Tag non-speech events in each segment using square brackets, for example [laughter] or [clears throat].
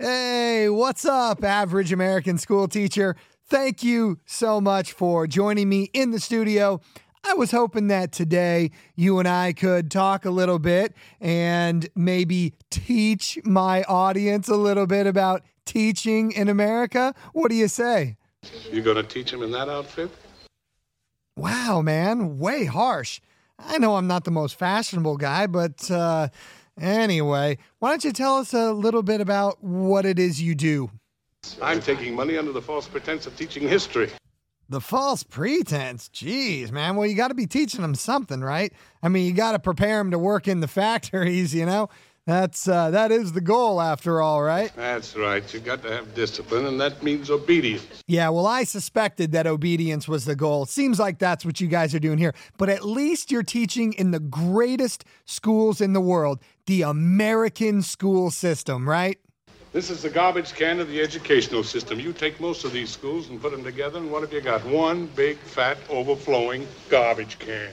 Hey, what's up, average American school teacher? Thank you so much for joining me in the studio. I was hoping that today you and I could talk a little bit and maybe teach my audience a little bit about teaching in America. What do you say? You gonna teach him in that outfit? Wow, man, way harsh. I know I'm not the most fashionable guy, but uh, Anyway, why don't you tell us a little bit about what it is you do? I'm taking money under the false pretense of teaching history. The false pretense? Jeez, man. Well, you got to be teaching them something, right? I mean, you got to prepare them to work in the [laughs] factories, you know? That's uh, that is the goal after all, right? That's right. You got to have discipline, and that means obedience. Yeah, well, I suspected that obedience was the goal. seems like that's what you guys are doing here. But at least you're teaching in the greatest schools in the world, the American school system, right? This is the garbage can of the educational system. You take most of these schools and put them together, and what have you got? One big, fat, overflowing garbage can.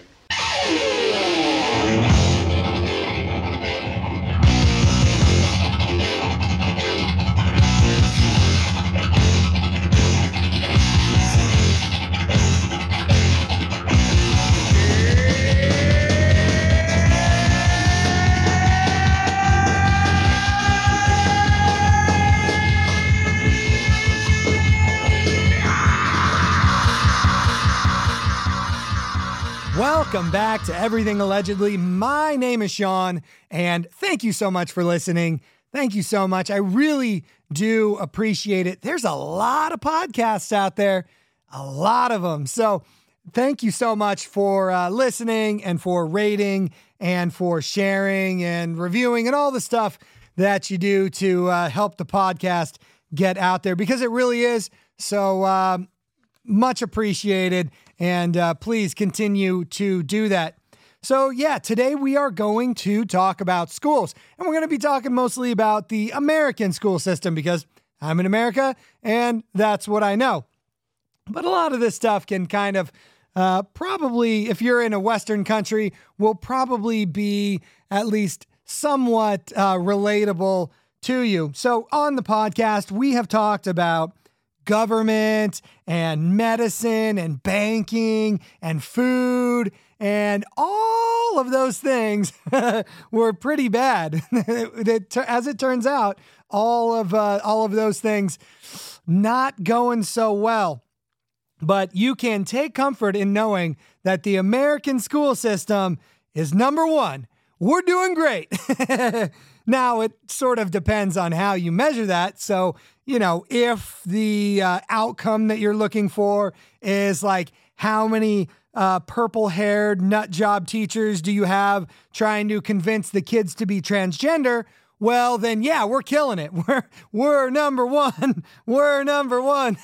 Welcome back to Everything Allegedly. My name is Sean, and thank you so much for listening. Thank you so much. I really do appreciate it. There's a lot of podcasts out there, a lot of them. So, thank you so much for uh, listening and for rating and for sharing and reviewing and all the stuff that you do to uh, help the podcast get out there because it really is so uh, much appreciated. And uh, please continue to do that. So, yeah, today we are going to talk about schools. And we're going to be talking mostly about the American school system because I'm in America and that's what I know. But a lot of this stuff can kind of uh, probably, if you're in a Western country, will probably be at least somewhat uh, relatable to you. So, on the podcast, we have talked about government and medicine and banking and food and all of those things [laughs] were pretty bad. [laughs] As it turns out, all of uh, all of those things not going so well. But you can take comfort in knowing that the American school system is number one. We're doing great. [laughs] now, it sort of depends on how you measure that. So, you know, if the uh, outcome that you're looking for is like how many uh, purple haired nut job teachers do you have trying to convince the kids to be transgender? Well, then, yeah, we're killing it. [laughs] We're we're number one. [laughs] We're number one.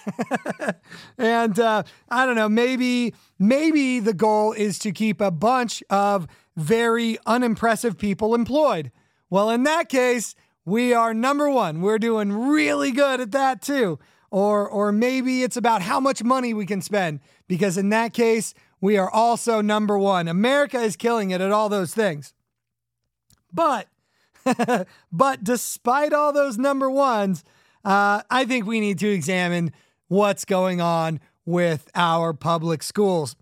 [laughs] and uh, I don't know. Maybe maybe the goal is to keep a bunch of very unimpressive people employed. Well, in that case, we are number one. We're doing really good at that too. Or, or maybe it's about how much money we can spend, because in that case, we are also number one. America is killing it at all those things. But, [laughs] but despite all those number ones, uh, I think we need to examine what's going on with our public schools.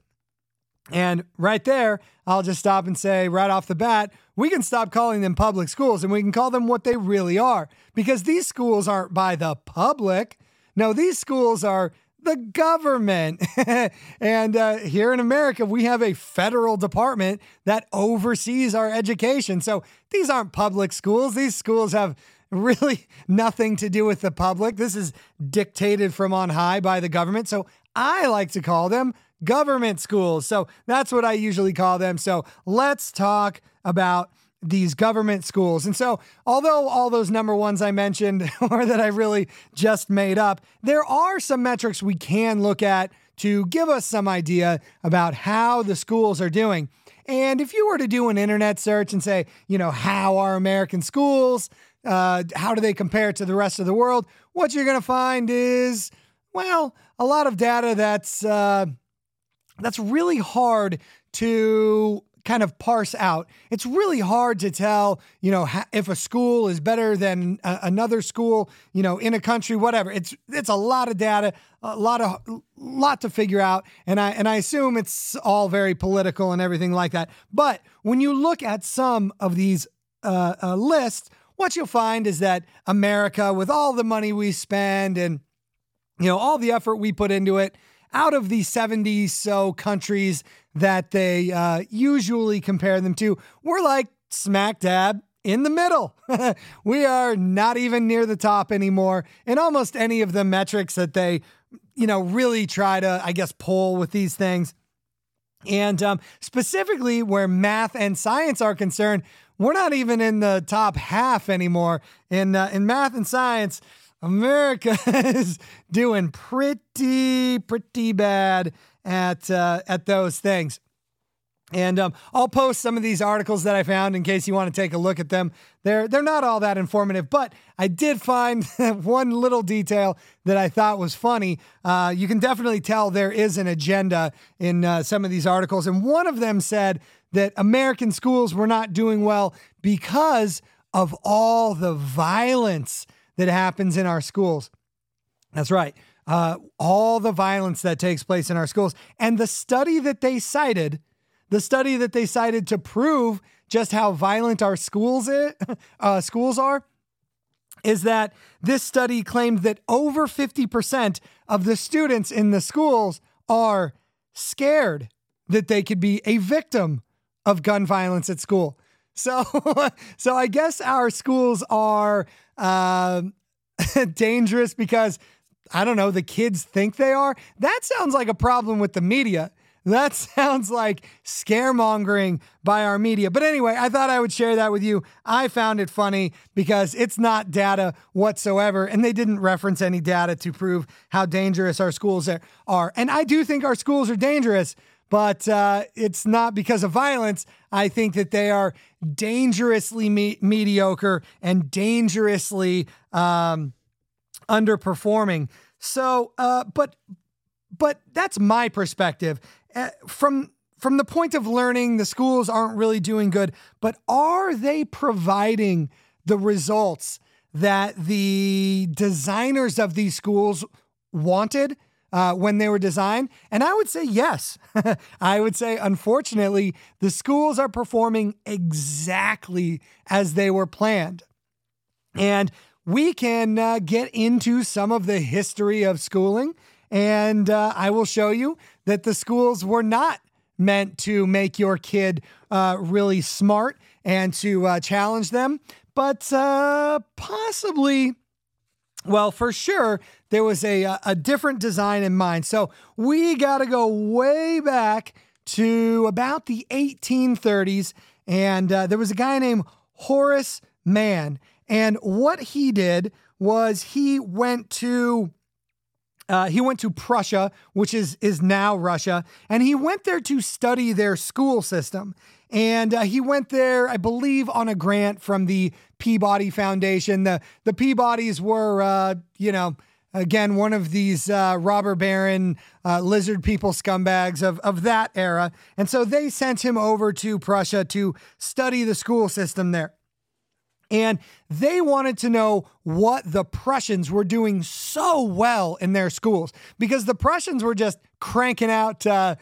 And right there, I'll just stop and say right off the bat, we can stop calling them public schools and we can call them what they really are because these schools aren't by the public. No, these schools are the government. [laughs] and uh, here in America, we have a federal department that oversees our education. So these aren't public schools. These schools have really [laughs] nothing to do with the public. This is dictated from on high by the government. So I like to call them government schools. So that's what I usually call them. So let's talk about these government schools. And so, although all those number ones I mentioned [laughs] or that I really just made up, there are some metrics we can look at to give us some idea about how the schools are doing. And if you were to do an internet search and say, you know, how are American schools? Uh, how do they compare to the rest of the world? What you're going to find is, well, a lot of data that's uh, that's really hard to kind of parse out. It's really hard to tell, you know, if a school is better than a- another school, you know, in a country, whatever. It's it's a lot of data, a lot of lot to figure out, and I and I assume it's all very political and everything like that. But when you look at some of these uh, uh, lists, what you'll find is that America, with all the money we spend and you know all the effort we put into it, out of the 70 so countries that they uh, usually compare them to, we're like smack dab in the middle. [laughs] we are not even near the top anymore in almost any of the metrics that they, you know, really try to, I guess, pull with these things. And um, specifically where math and science are concerned, we're not even in the top half anymore. In uh, in math and science, America [laughs] is doing pretty pretty bad at uh, at those things. And um, I'll post some of these articles that I found in case you want to take a look at them. They're they're not all that informative, but I did find [laughs] one little detail that I thought was funny. Uh, you can definitely tell there is an agenda in uh, some of these articles, and one of them said that American schools were not doing well because of all the violence that happens in our schools. That's right. Uh, all the violence that takes place in our schools. And the study that they cited the study that they cited to prove just how violent our schools [laughs] uh, schools are is that this study claimed that over 50% of the students in the schools are scared that they could be a victim of gun violence at school. So, [laughs] so I guess our schools are uh, [laughs] dangerous because I don't know the kids think they are. That sounds like a problem with the media. That [laughs] sounds like scaremongering by our media. But anyway, I thought I would share that with you. I found it funny because it's not data whatsoever, and they didn't reference any data to prove how dangerous our schools are. And I do think our schools are dangerous, but uh, it's not because of violence. I think that they are dangerously me- mediocre and dangerously um, underperforming. So, uh, but but that's my perspective. Uh, from from the point of learning, the schools aren't really doing good, but are they providing the results that the designers of these schools wanted uh, when they were designed? And I would say yes. [laughs] I would say, unfortunately, the schools are performing exactly as they were planned. And we can uh, get into some of the history of schooling and uh, I will show you that the schools were not meant to make your kid uh, really smart and to uh, challenge them, but uh, possibly. Well, for sure, there was a, a different design in mind. So we got to go way back to about the 1830s. And uh, there was a guy named Horace Mann. And what he did was he went to uh, he went to Prussia, which is is now Russia, and he went there to study their school system. And uh, he went there, I believe, on a grant from the Peabody Foundation. The the Peabodys were, uh, you know, again one of these uh, robber baron uh, lizard people scumbags of of that era, and so they sent him over to Prussia to study the school system there. And they wanted to know what the Prussians were doing so well in their schools because the Prussians were just cranking out, uh,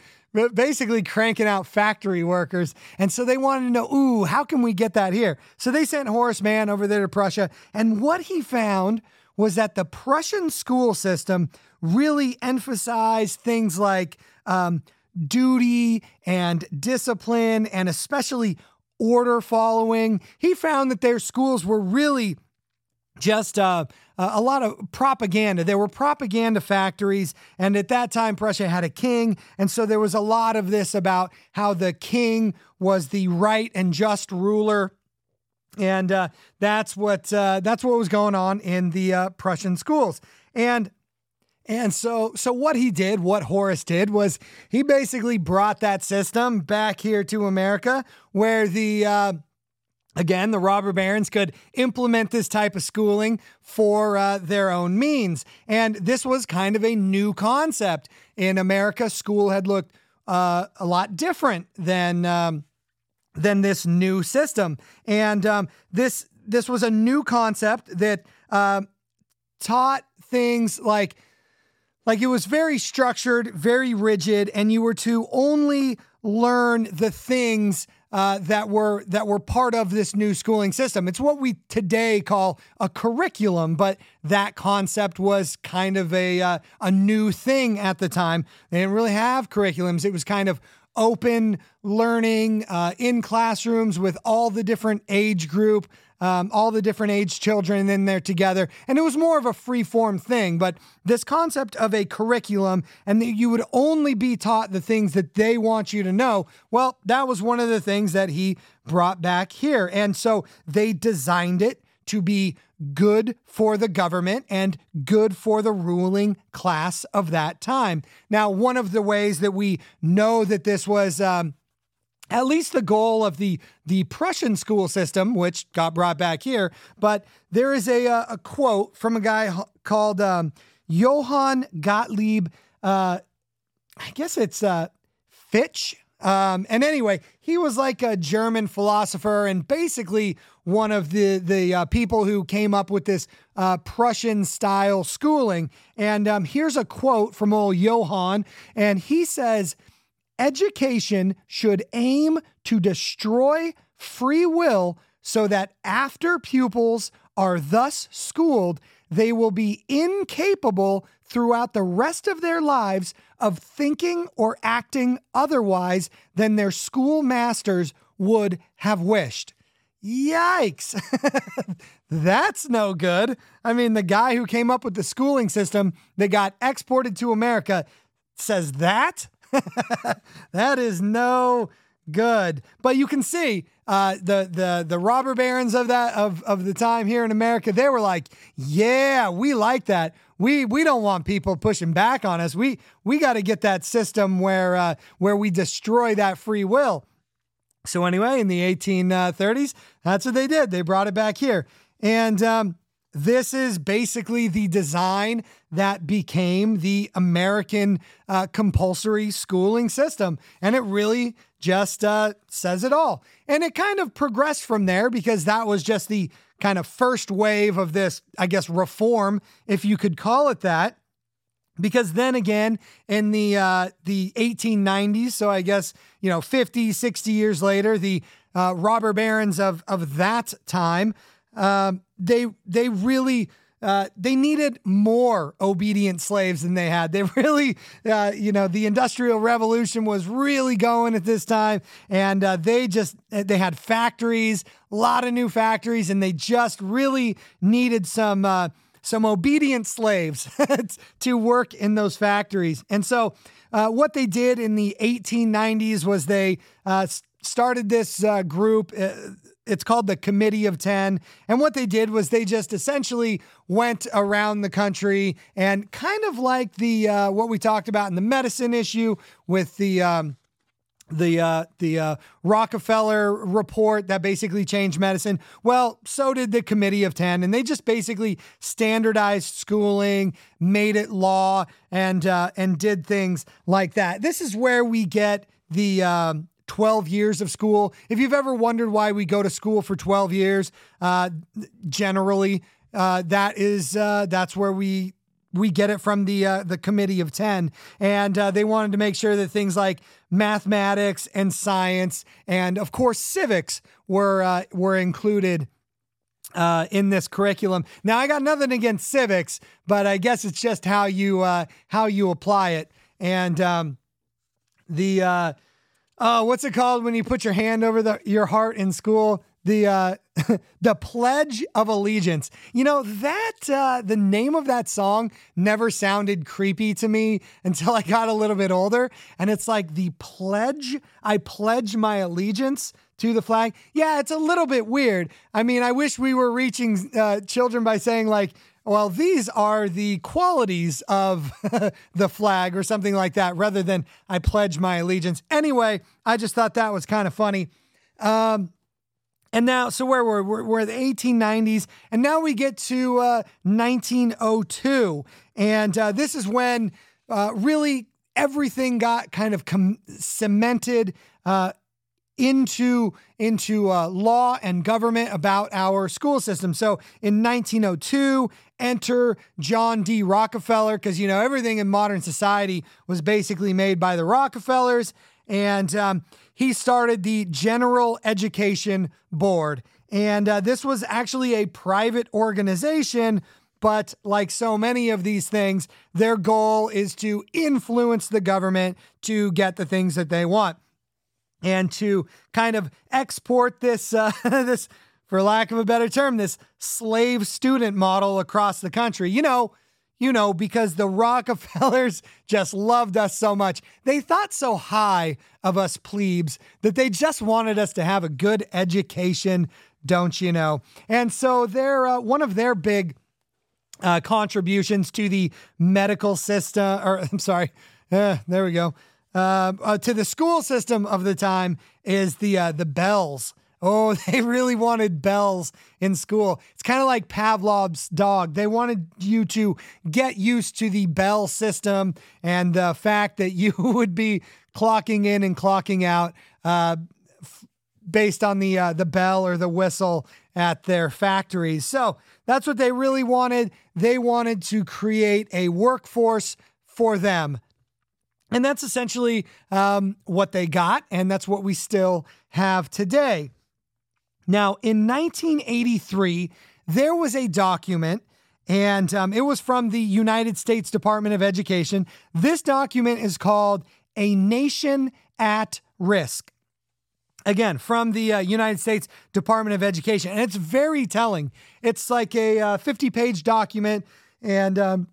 basically cranking out factory workers. And so they wanted to know, ooh, how can we get that here? So they sent Horace Mann over there to Prussia. And what he found was that the Prussian school system really emphasized things like um, duty and discipline and especially order following. He found that their schools were really just uh, a lot of propaganda. There were propaganda factories, and at that time, Prussia had a king, and so there was a lot of this about how the king was the right and just ruler, and uh, that's what uh, that's what was going on in the uh, Prussian schools. And and so, so what he did, what Horace did, was he basically brought that system back here to America, where the uh, again the robber barons could implement this type of schooling for uh, their own means. And this was kind of a new concept in America. School had looked uh, a lot different than. Um, than this new system. And um, this this was a new concept that uh, taught things like like it was very structured, very rigid, and you were to only learn the things uh, that were that were part of this new schooling system. It's what we today call a curriculum, but that concept was kind of a uh, a new thing at the time. They didn't really have curriculums. It was kind of open learning uh, in classrooms with all the different age group um, all the different age children in there together. And it was more of a free form thing. But this concept of a curriculum and that you would only be taught the things that they want you to know, well, that was one of the things that he brought back here. And so they designed it to be good for the government and good for the ruling class of that time. Now, one of the ways that we know that this was um, at least the goal of the the Prussian school system, which got brought back here. But there is a a, quote from a guy called um, Johann Gottlieb. Uh, I guess it's uh, Fichte. Um, and anyway, he was like a German philosopher and basically one of the the uh, people who came up with this uh, Prussian style schooling. And um, here's a quote from old Johann, and he says. Education should aim to destroy free will so that after pupils are thus schooled, they will be incapable throughout the rest of their lives of thinking or acting otherwise than their schoolmasters would have wished. Yikes. [laughs] That's no good. I mean, the guy who came up with the schooling system that got exported to America says that? [laughs] that is no good. But you can see uh, the the the robber barons of that of of the time here in America. They were like, "Yeah, we like that. We we don't want people pushing back on us. We we got to get that system where uh, where we destroy that free will." So anyway, in the 1830s, that's what they did. They brought it back here, and um, this is basically the design that became the American uh, compulsory schooling system. And it really just uh, says it all. And it kind of progressed from there because that was just the kind of first wave of this, I guess, reform, if you could call it that. Because then again, in the uh, the 1890s, so I guess you know 50, 60 years later, the uh, robber barons of of that time um, they they really uh, they needed more obedient slaves than they had. They [laughs] really, uh, you know, the Industrial Revolution was really going at this time, and uh, they just they had factories, a lot of new factories, and they just really needed some uh, some obedient slaves [laughs] to work in those factories. And so, uh, what they did in the 1890s was they uh, started this group it's called the Committee of 10. And what they did was they just essentially went around the country and kind of like the uh, what we talked about in the medicine issue with the um, the uh, the uh, Rockefeller report that basically changed medicine. Well, so did the Committee of Ten, and they just basically standardized schooling, made it law, and uh, and did things like that. This is where we get the um, 12 years of school. If you've ever wondered why we go to school for 12 years, uh, generally, uh, that is uh, that's where we we get it from the uh, the committee of 10 and uh, they wanted to make sure that things like mathematics and science and of course civics were uh, were included uh, in this curriculum. Now I got nothing against civics, but I guess it's just how you uh, how you apply it. And um, the uh, what's it called when you put your hand over the your heart in school? The uh, [laughs] the Pledge of Allegiance. You know that uh, the name of that song never sounded creepy to me [laughs] until I got a little bit older, and it's like the pledge. I pledge my allegiance to the flag. Yeah, it's a little bit weird. I mean, I wish we were reaching uh, children by saying like, well, these are the qualities of [laughs] the flag or something like that, rather than I pledge my allegiance. Anyway, I just thought that was kind of funny. Um, and now, so where were we're, we're, we're the 1890s, and now we get to uh, 1902. And uh, this is when uh, really everything got kind of com- cemented uh, into into uh, law and government about our school system. So in 1902, enter John D. Rockefeller because you know everything in modern society was basically made by the Rockefellers, and um, he started the General Education Board, and uh, this was actually a private organization. But like so many of these things, their goal is to influence the government to get the things that they want and to kind of export this uh, [laughs] this for lack of a better term this slave student model across the country. You know you know because the rockefellers [laughs] just loved us so much. They thought so high of us plebes that they just wanted us to have a good education don't you know? And so they're uh, one of their big uh, contributions to the medical system or [laughs] i'm sorry. Uh, there we go uh, uh, to the school system of the time is the uh, the bells. Oh, [laughs] they really wanted bells in school. It's kind of like Pavlov's dog. They wanted you to get used to the bell system and the fact that you [laughs] would be clocking in and clocking out uh, f- based on the uh, the bell or the whistle at their factories. So that's what they really wanted. They wanted to create a workforce for them and that's essentially um, what they got, and that's what we still have today. Now, in 1983, there was a document, and um, it was from the United States Department of Education. This document is called A Nation at Risk. Again, from the uh, United States Department of Education. And it's very telling. It's like a 50 uh, page document, and um,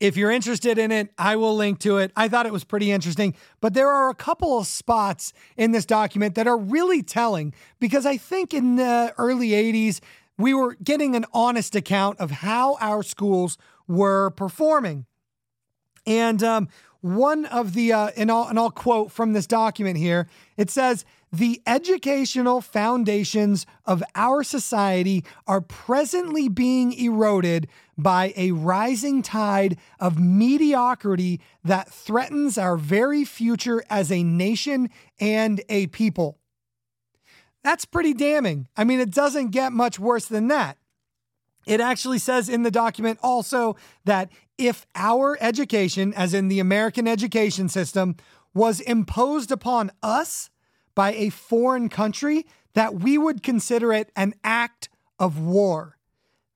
if you're interested in it, I will link to it. I thought it was pretty interesting, but there are a couple of spots in this document that are really telling because I think in the early 80s, we were getting an honest account of how our schools were performing. And um, one of the, uh, and, I'll, and I'll quote from this document here it says, the educational foundations of our society are presently being eroded by a rising tide of mediocrity that threatens our very future as a nation and a people. That's pretty damning. I mean, it doesn't get much worse than that. It actually says in the document also that if our education, as in the American education system, was imposed upon us, by a foreign country, that we would consider it an act of war.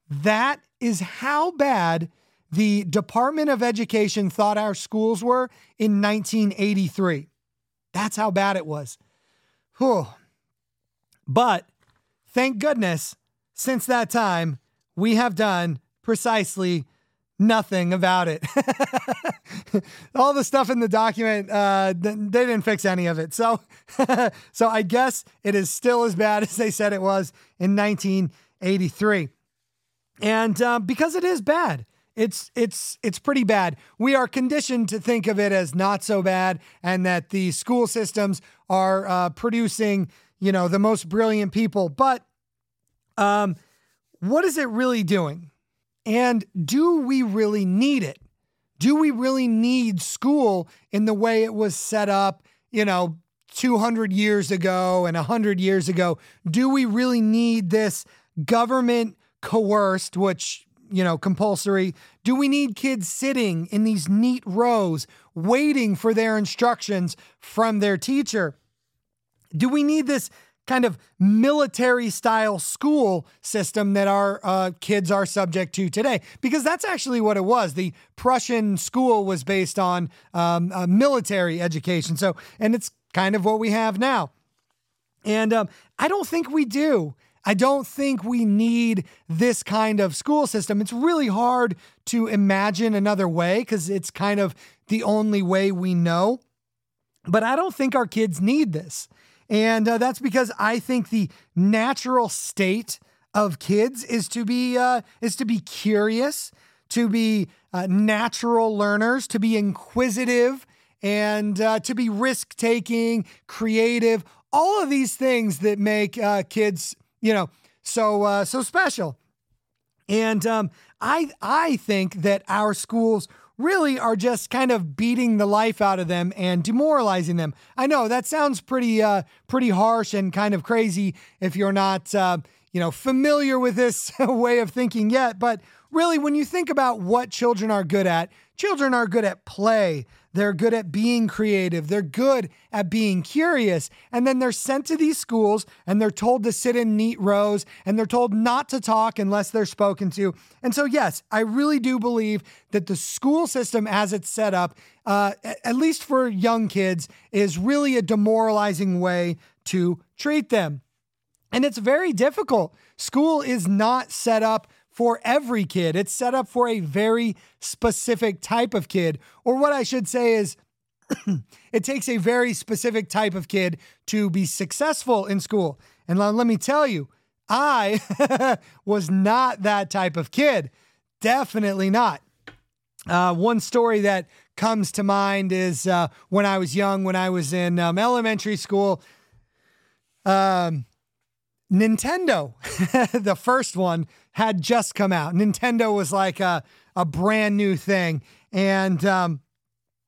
That is how bad the Department of Education thought our schools were in 1983. That's how bad it was. Whew. But thank goodness, since that time, we have done precisely nothing about it. [laughs] All the stuff in the document, uh, they didn't fix any of it. So, [laughs] so I guess it is still as bad [laughs] as they said it was in 1983. And uh, because it is bad, it's it's it's pretty bad. We are conditioned to think of it as not so bad, and that the school systems are uh, producing, you know, the most brilliant people. But um, what is it really doing? And do we really need it? Do we really need school in the way it was set up, you know, 200 years ago and 100 years ago? Do we really need this government coerced, which, you know, compulsory? Do we need kids sitting in these neat rows waiting for their instructions from their teacher? Do we need this kind of military style school system that our uh, kids are subject to today. Because that's actually what it was. The Prussian school was based on um, military education. So, and it's kind of what we have now. And um, I don't think we do. I don't think we need this kind of school system. It's really hard to imagine another way because it's kind of the only way we know. But I don't think our kids need this. And uh, that's because I think the natural state of kids is to be uh, is to be curious, to be uh, natural learners, to be inquisitive, and uh, to be risk taking, creative. All of these things that make uh, kids, you know, so uh, so special. And um, I I think that our schools really are just kind of beating the life out of them and demoralizing them. I know that sounds pretty uh, pretty harsh and kind of crazy if you're not uh, you know familiar with this [laughs] way of thinking yet, but really when you think about what children are good at, children are good at play. They're good at being creative. They're good at being curious. And then they're sent to these schools and they're told to sit in neat rows and they're told not to talk unless they're spoken to. And so, yes, I really do believe that the school system as it's set up, uh, at least for young kids, is really a demoralizing way to treat them. And it's very difficult. School is not set up for every kid. It's set up for a very specific type of kid. Or what I should say is, [clears throat] it takes a very specific type of kid to be successful in school. And let me tell you, I [laughs] was not that type of kid. Definitely not. Uh, one story that comes to mind is uh, when I was young, when I was in um, elementary school. Um, Nintendo, [laughs] the first one, had just come out. Nintendo was like a, a brand new thing. And um,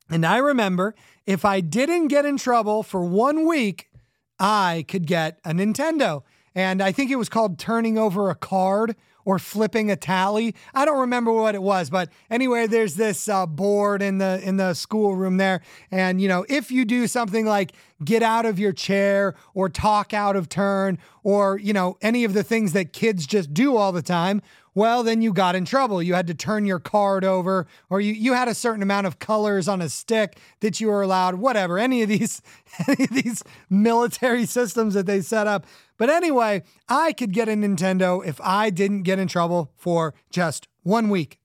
and I remember if I didn't get in trouble for one week, I could get a Nintendo. And I think it was called turning over a card or flipping a tally. I don't remember what it was, but anyway, there's this uh, board in the in the schoolroom there, and you know, if you do something like get out of your chair or talk out of turn or you know any of the things that kids just do all the time, well, then you got in trouble. You had to turn your card over, or you, you had a certain amount of colors on a stick that you were allowed, whatever, any of these, [laughs] any of these military systems that they set up. But anyway, I could get a Nintendo if I didn't get in trouble for just one week.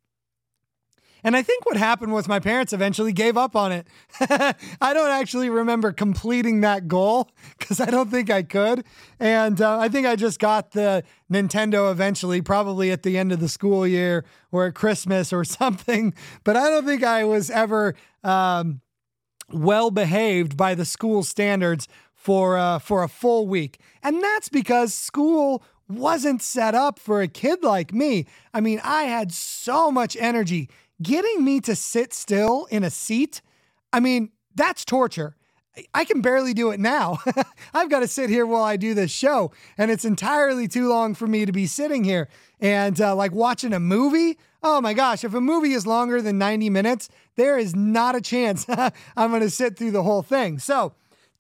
And I think what happened was my parents eventually gave up on it. [laughs] I don't actually remember completing that goal [laughs] because I don't think I could. And uh, I think I just got the Nintendo eventually, probably at the end of the school year or at Christmas or [laughs] something. But I don't think I was ever um, well behaved by the school standards for uh, for a full week. And that's because school wasn't set up for a kid like me. I mean, I had so much energy getting me to sit still in a seat, I mean, that's torture. I can barely do it now. [laughs] I've got to sit here while I do this show, and it's entirely too long for me to be sitting here and uh, like watching a movie. Oh my gosh, if a movie is longer than 90 minutes, there is not a chance [laughs] I'm going to sit through the whole thing. So,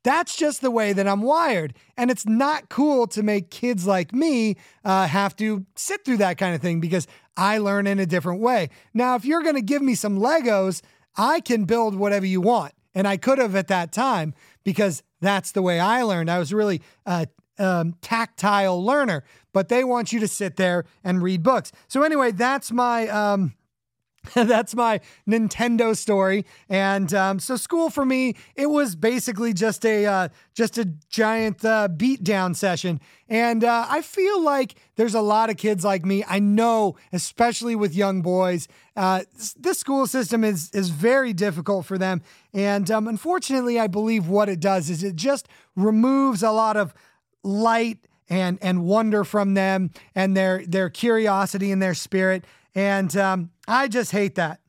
that's just the way that I'm wired. And it's not cool to make kids like me uh, have to sit through that kind of thing because I learn in a different way. Now, if you're going to give me some Legos, I can build whatever you want. And I could have at that time because that's the way I learned. I was really a um, tactile learner, but they want you to sit there and read books. So, anyway, that's my. Um, [laughs] that's my Nintendo story. And um, so school for me, it was basically just a uh, just a giant uh, beatdown session. And uh, I feel like there's a lot of kids like me. I know, especially with young boys, uh, this school system is is very difficult for them. And um, unfortunately, I believe what it does is it just removes a lot of light and and wonder from them and their their curiosity and their spirit and um, I just hate that.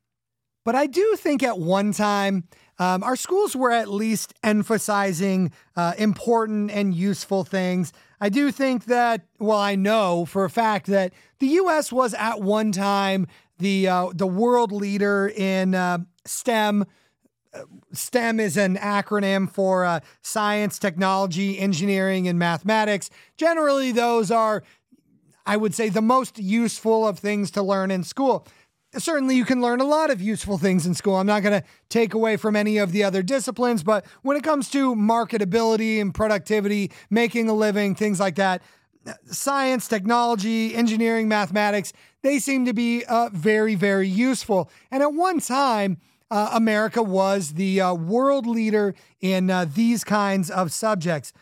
But I do think at one time, um, our schools were at least emphasizing uh, important and useful things. I do think that, well, I know for a fact that the U.S. was at one time the uh, the world leader in uh, STEM. STEM is an acronym for uh, science, technology, engineering, and mathematics. Generally, those are I would say, the most useful of things to learn in school. Certainly, you can learn a lot of useful things in school. I'm not going to take away from any of the other disciplines, but when it comes to marketability and productivity, making a living, things like that, science, technology, engineering, mathematics, they seem to be uh, very, very useful. And at one time, uh, America was the uh, world leader in uh, these kinds of subjects.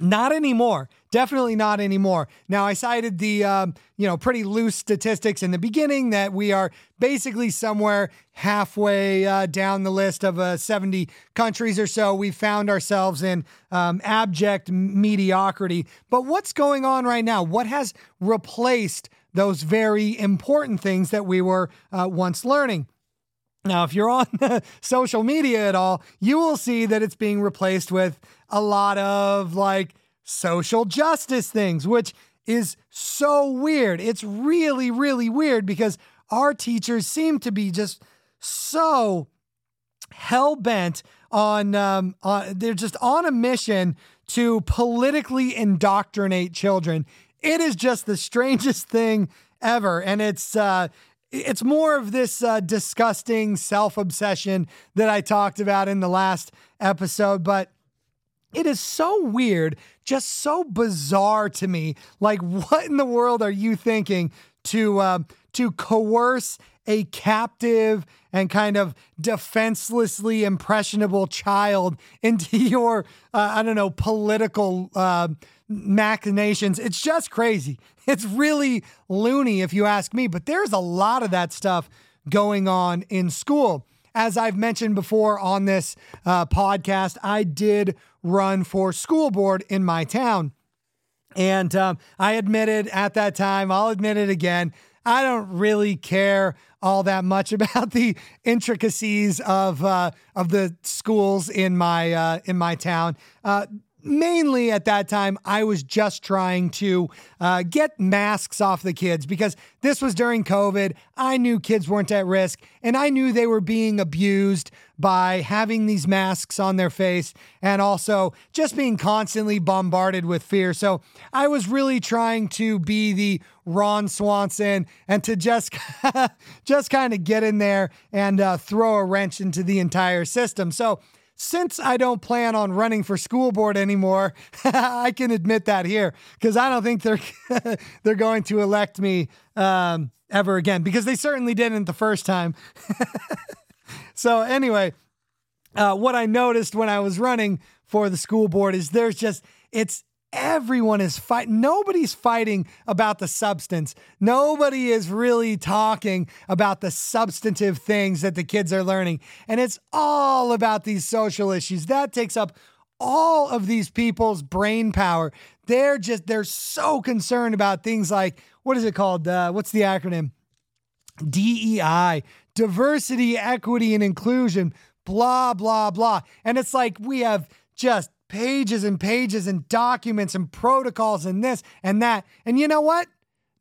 Not anymore. Definitely not anymore. Now, I cited the um, you know pretty loose statistics in the beginning that we are basically somewhere halfway uh, down the list of uh, 70 countries or so. We found ourselves in um, abject mediocrity. But what's going on right now? What has replaced those very important things that we were uh, once learning. Now, if you're on [laughs] social media at all, you will see that it's being replaced with a lot of like social justice things, which is so weird. It's really, really weird because our teachers seem to be just so hell bent on, um, on, they're just on a mission to politically indoctrinate children. It is just the strangest thing ever. And it's, uh, it's more of this uh, disgusting self obsession that I talked about in the last episode, but it is so weird, just so bizarre to me. Like, what in the world are you thinking to uh, to coerce a captive and kind of defenselessly impressionable child [laughs] into your uh, I don't know political uh, machinations? It's just crazy. It's really loony, if you ask me. But there's a lot of that stuff going on in school. As I've mentioned before on this uh, podcast, I did run for school board in my town. And um, I admitted at that time, I'll admit it again, I don't really care all that much [laughs] about the intricacies of uh, of the schools in my uh, in my town. Mainly at that time, I was just trying to uh, get masks off the kids because this was during COVID. I knew kids weren't at risk and I knew they were being abused by having these masks on their face and also just being constantly bombarded with fear. So I was really trying to be the Ron Swanson and to just, [laughs] just kind of get in there and uh, throw a wrench into the entire system. So since I don't plan on running for school board anymore, [laughs] I can admit that here because I don't think they're [laughs] they're going to elect me um, ever again because they certainly didn't the first time. [laughs] so anyway, uh, what I noticed when I was running for the school board is there's just it's everyone is fighting. Nobody's fighting about the substance. Nobody is really talking about the substantive things that the kids are learning. And it's all about these social issues. That takes up all of these people's brain power. They're just, they're so concerned about things like, what is it called? Uh, what's the acronym? DEI, diversity, equity, and inclusion, blah, blah, blah. And it's like we have just pages and pages and documents and protocols and this and that. And you know what?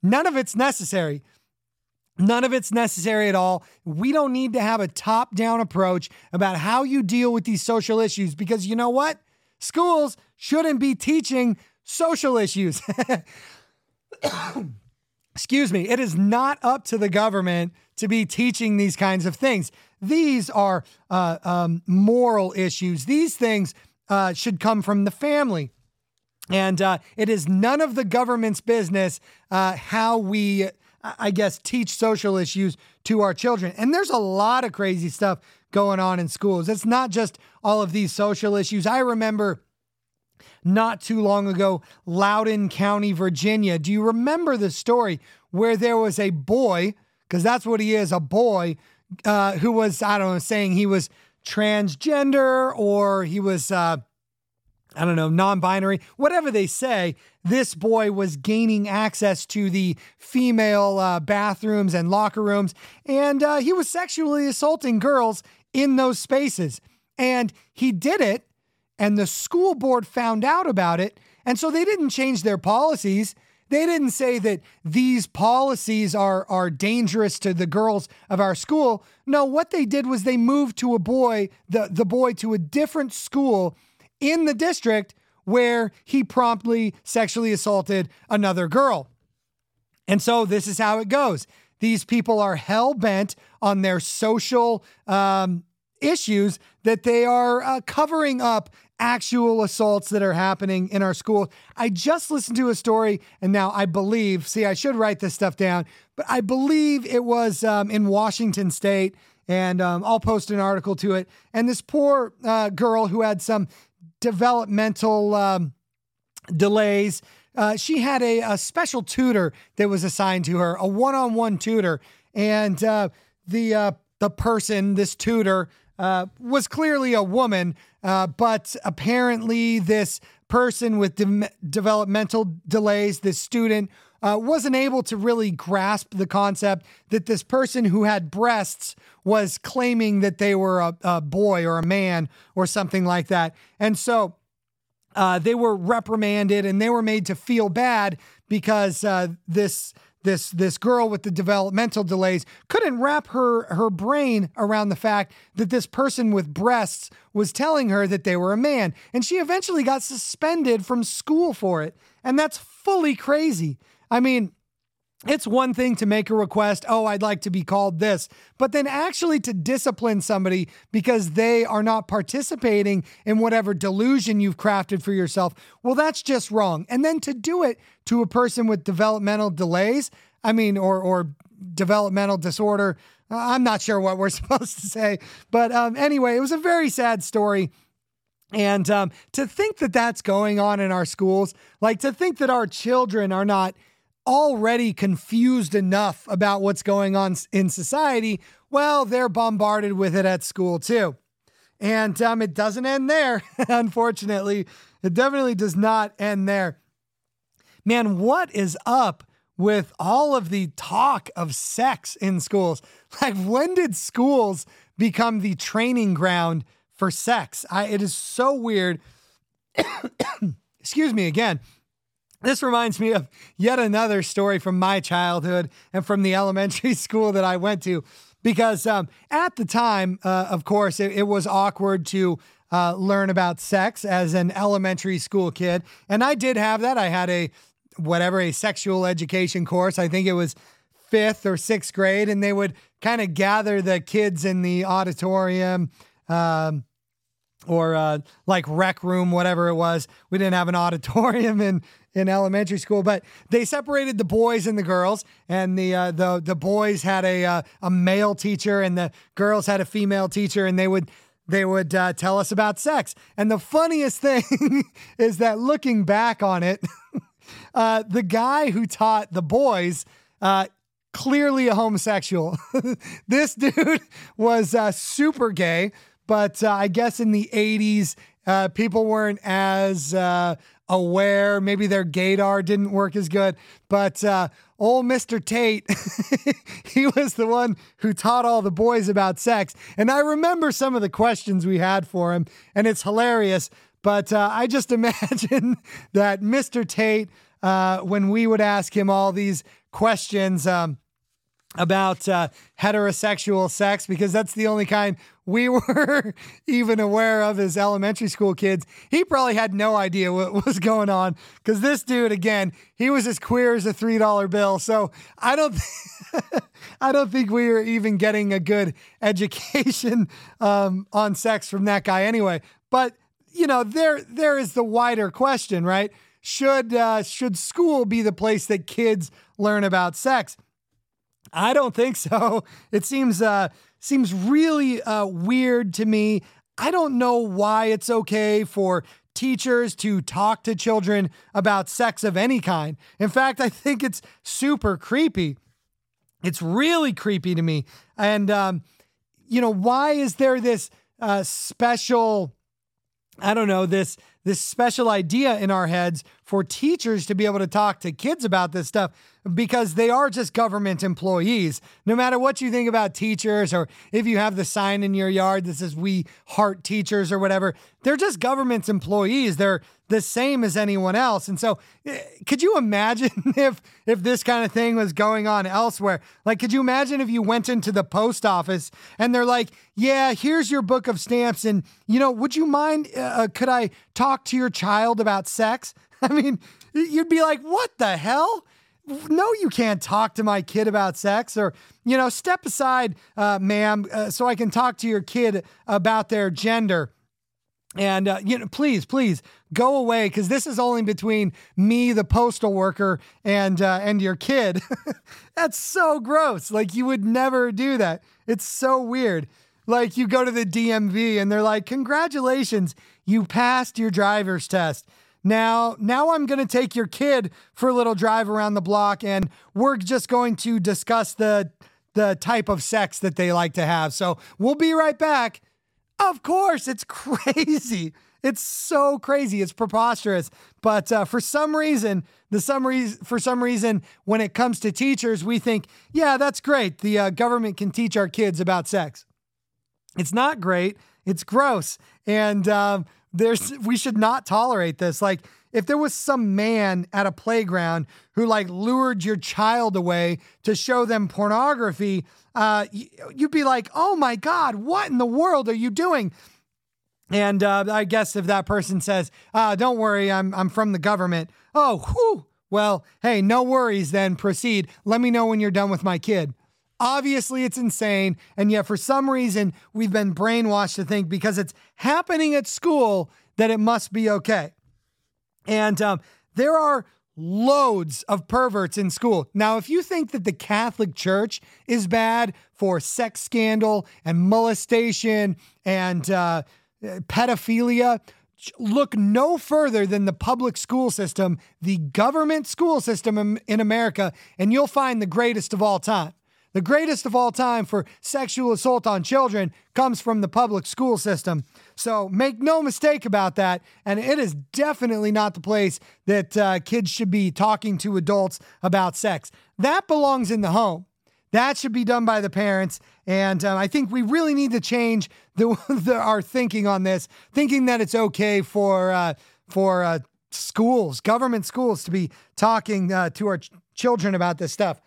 None of it's necessary. None of it's necessary at all. We don't need to have a top down approach about how you deal with these social issues because you know what? Schools shouldn't be teaching social issues. [coughs] Excuse me. It is not up to the government to be teaching these kinds of things. These are uh, um, moral issues. These things uh, should come from the family. And uh, it is none of the government's business uh, how we, I guess, teach social issues to our children. And there's a lot of crazy stuff going on in schools. It's not just all of these social issues. I remember not too long ago, Loudoun County, Virginia. Do you remember the story where there was a boy, because that's what he is, a boy, uh, who was, I don't know, saying he was transgender or he was, uh, I don't know, non binary, whatever they say, this boy was gaining access to the female uh, bathrooms and locker rooms, and uh, he was sexually assaulting girls in those spaces. And he did it, and the school board found out about it. And so they didn't change their policies. They didn't say that these policies are, are dangerous to the girls of our school. No, what they did was they moved to a boy, the, the boy to a different school in the district where he promptly sexually assaulted another girl. And so this is how it goes. These people are hell bent on their social um, issues that they are uh, covering up actual assaults that are happening in our school. I just listened to a story, and now I believe, see, I should write this stuff down, but I believe it was um, in Washington State, and um, I'll post an article to it. And this poor uh, girl who had some developmental um, delays. Uh, she had a, a, special tutor that was assigned to her, a one-on-one tutor, and uh, the uh, the person, this tutor, uh, was clearly a woman, uh, but apparently this person with de- developmental delays, this student, uh, wasn't able to really grasp the concept that this person who had breasts was claiming that they were a, a boy or a man or something like that. And so uh, they were reprimanded and they were made to feel bad because uh, this this this girl with the developmental delays couldn't wrap her her brain around the fact that this person with breasts was telling her that they were a man. And she eventually got suspended from school for it. And that's fully crazy. I mean it's one thing to make a request, oh, I'd like to be called this, but then actually to discipline somebody because they are not participating in whatever delusion you've crafted for yourself, well, that's just wrong. And then to do it to a person with developmental delays, I mean, or, or developmental disorder, uh, I'm not sure what we're [laughs] supposed to say. But um, anyway, it was a very sad story. And um, to think that that's going on in our schools, like to think that our children are not already confused enough about what's going on in society, well, they're bombarded with it at school too. And um, it doesn't end there, [laughs] unfortunately. It definitely does not end there. Man, what is up with all of the talk of sex in schools? [laughs] Like, when did schools become the training ground for sex? I, it is so weird. [coughs] Excuse me again. This reminds me of yet another story from my childhood and from the [laughs] elementary school that I went to. Because um, at the time, uh, of course, it, it, was awkward to uh, learn about sex as an elementary school kid. And I did have that. I had a, whatever, a sexual education course. I think it was fifth or sixth grade. And they would kind of gather the kids in the auditorium. Um, or uh, like rec room, whatever it was. We didn't have an [laughs] auditorium in in elementary school, but they separated the boys and the girls, and the uh, the the boys had a uh, a male teacher, and the girls had a female teacher, and they would they would uh, tell us about sex. And the funniest [laughs] thing is that looking back on it, [laughs] uh, the guy who taught the boys uh, clearly a homosexual. this dude was uh, super gay, but uh, I guess in the 80s, uh, people weren't as uh, aware. Maybe their gaydar didn't work as good. But uh, old Mr. Tate, [laughs] he was the one who taught all the boys about sex. And I remember some of the questions we had for him, and it's hilarious. But uh, I just [laughs] imagine that Mr. Tate, uh, when we would ask him all these questions, um, about uh, heterosexual sex because that's the only kind we [laughs] were even aware of as elementary school kids. He probably had no idea what [laughs] was going on because this dude, again, he was as queer as a three dollar bill. So I don't, th- [laughs] I don't think we were even getting a good education um, on sex from that guy anyway. But you know, there there is the wider question, right? Should uh, should school be the place that kids learn about sex? I don't think so. It seems uh, seems really uh, weird to me. I don't know why it's okay for teachers to talk to children about sex of any kind. In fact, I think it's super creepy. It's really creepy to me. And um, you know, why is there this uh, special? I don't know this this special idea in our heads for teachers to be able to talk to kids about this stuff because they are just government employees. No matter what you think about teachers or if you have the sign in your yard that says we heart teachers or whatever, they're just government's employees. They're the same as anyone else. And so eh, could you imagine [laughs] if if this kind of thing was going on elsewhere? Like could you imagine if you went into the post office and they're like, "Yeah, here's your book of stamps and you know, would you mind uh, uh could I talk to your child about sex?" [laughs] I mean, you'd be like, "What the hell?" No, you can't talk to my kid about sex, or, you know, step aside, uh, ma'am, uh, so I can talk to your kid about their gender. And, uh, you know, please, please go away because this is only between me, the postal worker, and, uh, and your kid. [laughs] That's so gross. Like, you would never do that. It's so weird. Like, you go to the DMV and they're like, congratulations, you passed your driver's test. Now, now I'm going to take your kid for a little drive around the block and we're just going to discuss the the type of sex that they like to have. So, we'll be right back. Of course, it's [laughs] crazy. It's so crazy. It's preposterous. But uh, for some reason, the some for some reason, when it comes to teachers, we think, yeah, that's great. The uh, government can teach our kids about sex. It's not great. It's gross, and um, there's we should not tolerate this. Like if there was some man at a playground who like lured your child away to show them pornography, uh, you'd be like, oh my god, what in the world are you doing? And uh, I guess if that person says, uh, "Don't worry, I'm I'm from the government," oh, whew, well, hey, no worries. Then proceed. Let me know when you're done with my kid. Obviously, it's insane, and yet for some reason we've been brainwashed to think because it's happening at school that it must be okay. And um, there are loads of perverts in school. Now, if you think that the Catholic Church is bad for sex scandal and molestation and uh, pedophilia, look no further than the public school system, the government school system in America, and you'll find the greatest of all time. The greatest of all time for sexual assault on children comes from the public school system. So make no mistake about that. And it is definitely not the place that uh, kids should be talking to adults about sex. That belongs in the home. That should be done by the parents. And um, I think we really need to change the, [laughs] the, our thinking on this, thinking that it's okay for uh, for uh, schools, government schools, to be talking uh, to our ch- children about this stuff.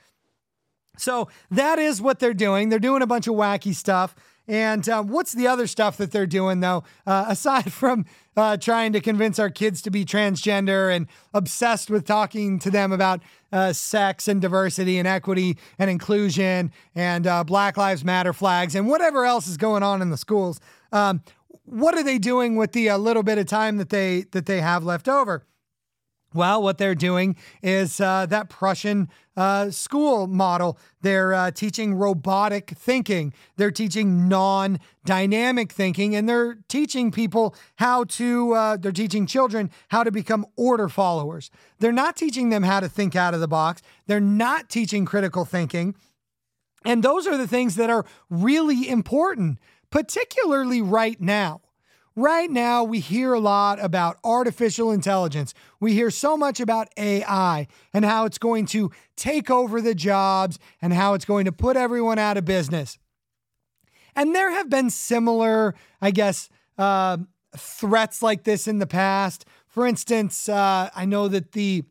So that is what they're doing. They're doing a bunch of wacky stuff. And uh, what's the other stuff that they're doing, though, uh, [laughs] aside from uh, trying to convince our kids to be transgender and obsessed with talking to them about uh, sex and diversity and equity and inclusion and uh, Black Lives Matter flags and whatever else is going on in the schools? Um, what are they doing with the uh, little bit of time that they that they have left over? Well, what they're doing is uh, that Prussian uh, school model. They're uh, teaching robotic thinking. They're teaching non dynamic thinking, and they're teaching people how to, uh, they're teaching children how to become order followers. They're not teaching them how to think out of the box. They're not teaching critical thinking. And those are the things that are really important, particularly right now. Right now, we hear a lot about artificial intelligence. We hear so much about AI and how it's going to take over the jobs and how it's going to put everyone out of business. And there have been similar, I guess, uh, threats like this in the past. For instance, uh, I know that the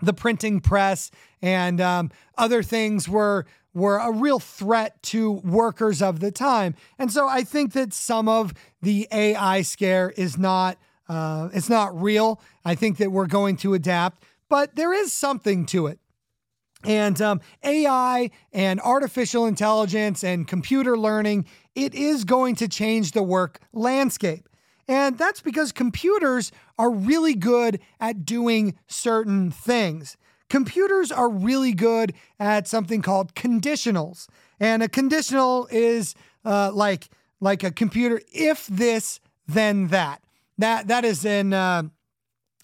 the printing press and um, other things were were a real threat to workers of the time. And so I think that some of the AI scare is not uh, it's not real. I think that we're going to adapt, but there is something to it. And um, AI and artificial intelligence and computer learning, it is going to change the work landscape. And that's because computers are really good at doing certain things computers are really good at something called conditionals. And a conditional is uh, like like a computer if this then that. That that is in uh,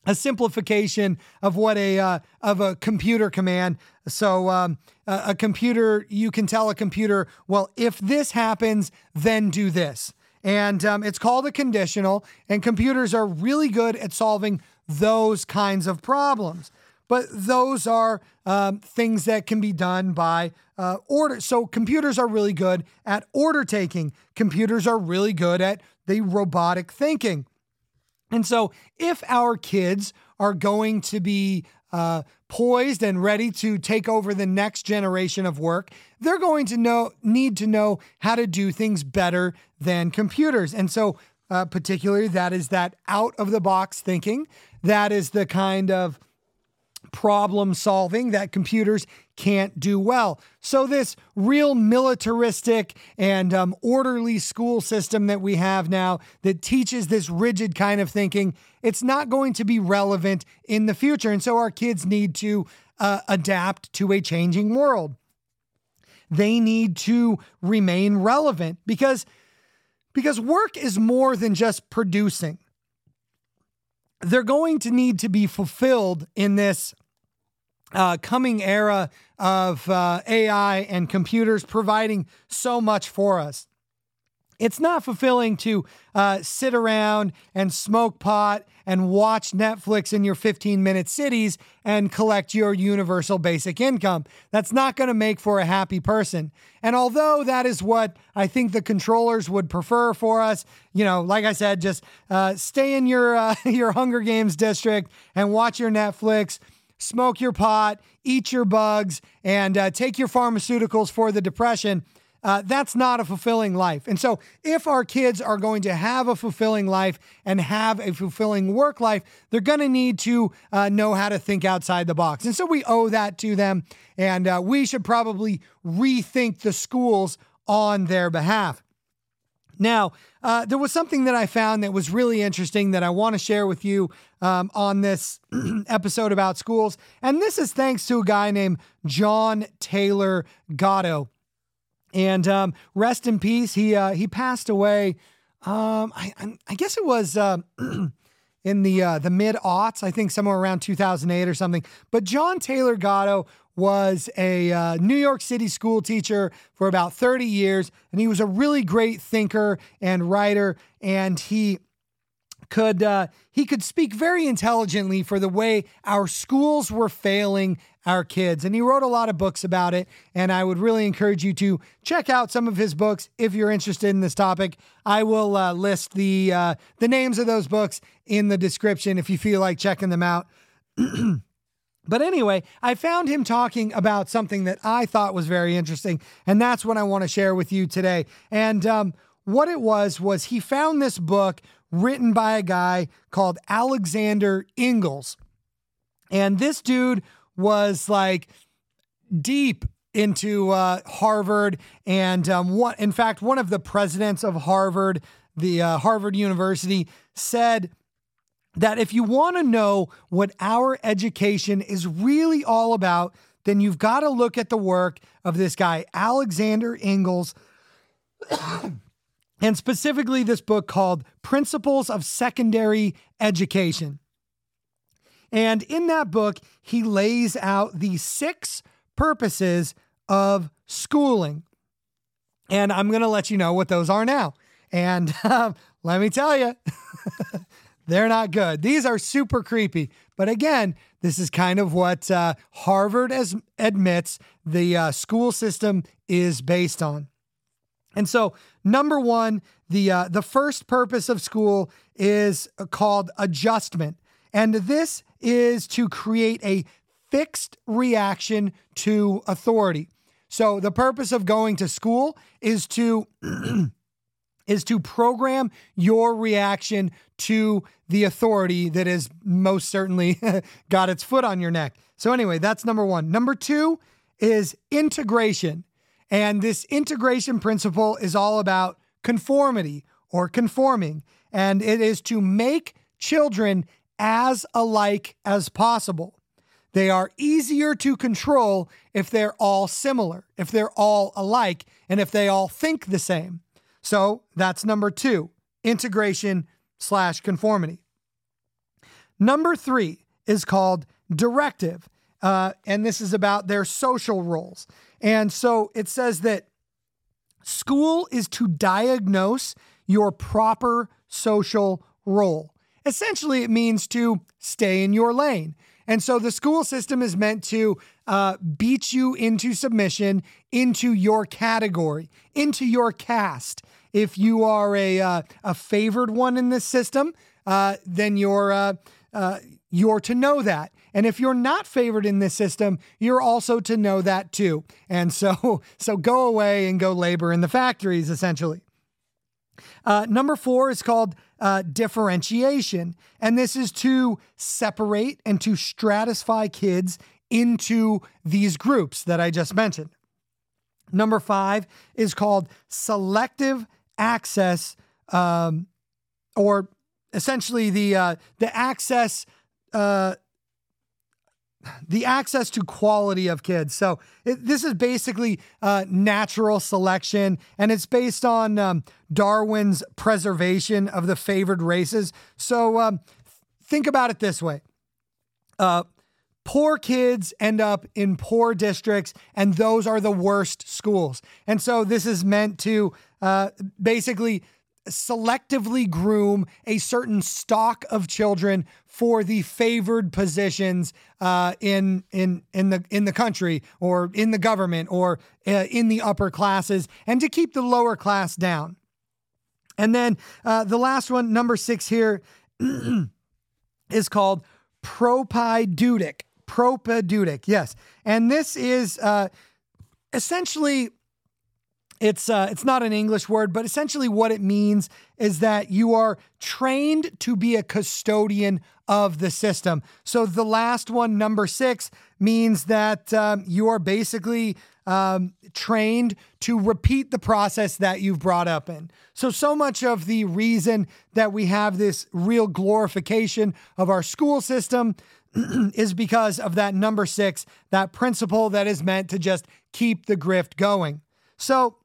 a simplification of what a uh, of a computer command. So um, a, a computer you can tell a computer, well, if this happens, then do this. And um, it's called a conditional, and computers are really good at solving those kinds of problems but those are um, things that can be done by uh, order. So computers are really good at order taking. Computers are really good at the robotic thinking. And so if our kids are going to be uh, poised and ready to take over the next generation of work, they're going to know need to know how to do things better than computers. And so, uh, particularly, that is that out of the box thinking. That is the kind of problem solving that computers can't do well. So, this real militaristic and um, orderly school system that we have now that teaches this rigid kind of thinking, it's not going to be relevant in the future. And so, our kids need to uh, adapt to a changing world. They need to remain relevant because, because work is more than just producing they're going to need to be fulfilled in this uh, coming era of uh, AI and computers providing so much for us. it's not fulfilling to uh, sit around and smoke pot and watch Netflix in your 15 minute cities and collect your universal basic income. That's not going to make for a happy person. And although that is what I think the controllers would prefer for us, you know, like I said, just uh, stay in your uh, [laughs] your Hunger Games district and watch your Netflix smoke your pot, eat your bugs, and uh, take your pharmaceuticals for the depression uh, that's not a fulfilling life. And so, if our kids are going to have a fulfilling life and have a fulfilling work life, they're going to need to uh, know how to think outside the box. And so, we owe that to them. And uh, we should probably rethink the schools on their behalf. Now, uh, there was something that I found that was really interesting that I want to share with you um, on this [clears throat] episode about schools. And this is thanks to a guy named John Taylor Gatto. And um, rest in peace. He uh, he passed away. Um, I, I guess it was uh, [clears throat] in the uh, the mid aughts. I think somewhere around 2008 or something. But John Taylor Gatto was a uh, New York City school teacher for about 30 years, and he was a really great thinker and writer. And he could uh, he could speak very intelligently for the way our schools were failing our kids. And he wrote a lot of books about it. And i would really encourage you to check out some of his books if you're interested in this topic. I will uh, list the uh, the names of those books in the description if you feel like checking them out. [clears throat] But anyway, I found him talking about something that I thought was very interesting, and that's what I want to share with you today. And um, what it was was he found this book written by a guy called Alexander Inglis. And this dude was like deep into uh, Harvard. And um, one, in fact, one of the presidents of Harvard, the uh, Harvard University, said that if you want to know what our education is really all about, then you've got to look at the work of this guy, Alexander Inglis. [coughs] and specifically this book called Principles of Secondary Education. And in that book, he lays out the six purposes of schooling. And I'm going to let you know what those are now. And um, let me tell you, [laughs] they're not good. These are super creepy. But again, this is kind of what uh, Harvard as admits the uh, school system is based on. And so, number one, the uh, the first purpose of school is called adjustment, and this is to create a fixed reaction to authority. So, the purpose of going to school is to [clears throat] is to program your reaction to the authority that has most certainly [laughs] got its foot on your neck. So, anyway, that's number one. Number two is integration. And this integration principle is all about conformity or conforming, and it is to make children as alike as possible. They are easier to control if they're all similar, if they're all alike, and if they all think the same. So that's number two integration slash conformity. Number three is called directive, uh, and this is about their social roles. And so it says that school is to diagnose your proper social role. Essentially, it means to stay in your lane. And so the school system is meant to uh, beat you into submission, into your category, into your caste. If you are a, uh, a favored one in this system, uh, then you're, uh, uh, you're to know that. And if you're not favored in this system, you're also to know that too. And so, [laughs] so go away and go labor in the factories, essentially. Uh, number four is called uh, differentiation. And this is to separate and to stratify kids into these groups that I just mentioned. Number five is called selective access, um, or essentially the uh, the access uh, the access to quality of kids. So it, this is basically uh, natural selection, and it's based on um, Darwin's preservation of the favored races. So um, think about it this way: uh, poor kids end up in poor districts, and those are the worst schools. And so this is meant to uh, basically selectively groom a certain stock of children for the favored positions uh, in in in the in the country or in the government or uh, in the upper classes, and to keep the lower class down. And then uh, the last one, number six here, [clears throat] is called propaedeutic. Propaedeutic, yes, and this is uh, essentially it's uh, it's not an English word, but essentially what it means is that you are trained to be a custodian of the system. So the last one, number six, means that um, you are basically um, trained to repeat the process that you've brought up in. So, so much of the reason that we have this real glorification of our school system [clears throat] is because of that number six, that principle that is meant to just keep the grift going. So,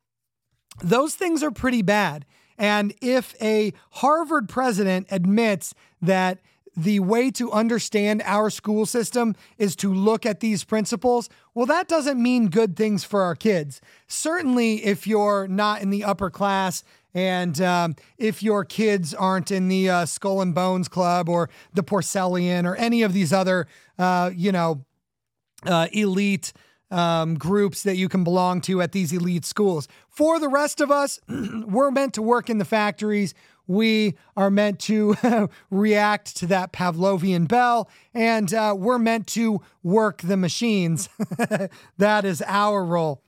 those things are pretty bad. And if a Harvard president admits that the way to understand our school system is to look at these principles, well, that doesn't mean good things for our kids. Certainly, if you're not in the upper class and um, if your kids aren't in the uh, Skull and Bones Club or the Porcellian or any of these other, uh, you know, uh, elite um, groups that you can belong to at these elite schools. For the rest of us, [clears throat] we're meant to work in the factories. We are meant to [laughs] react to that Pavlovian bell, and uh, we're meant to work the machines. [laughs] that is our role.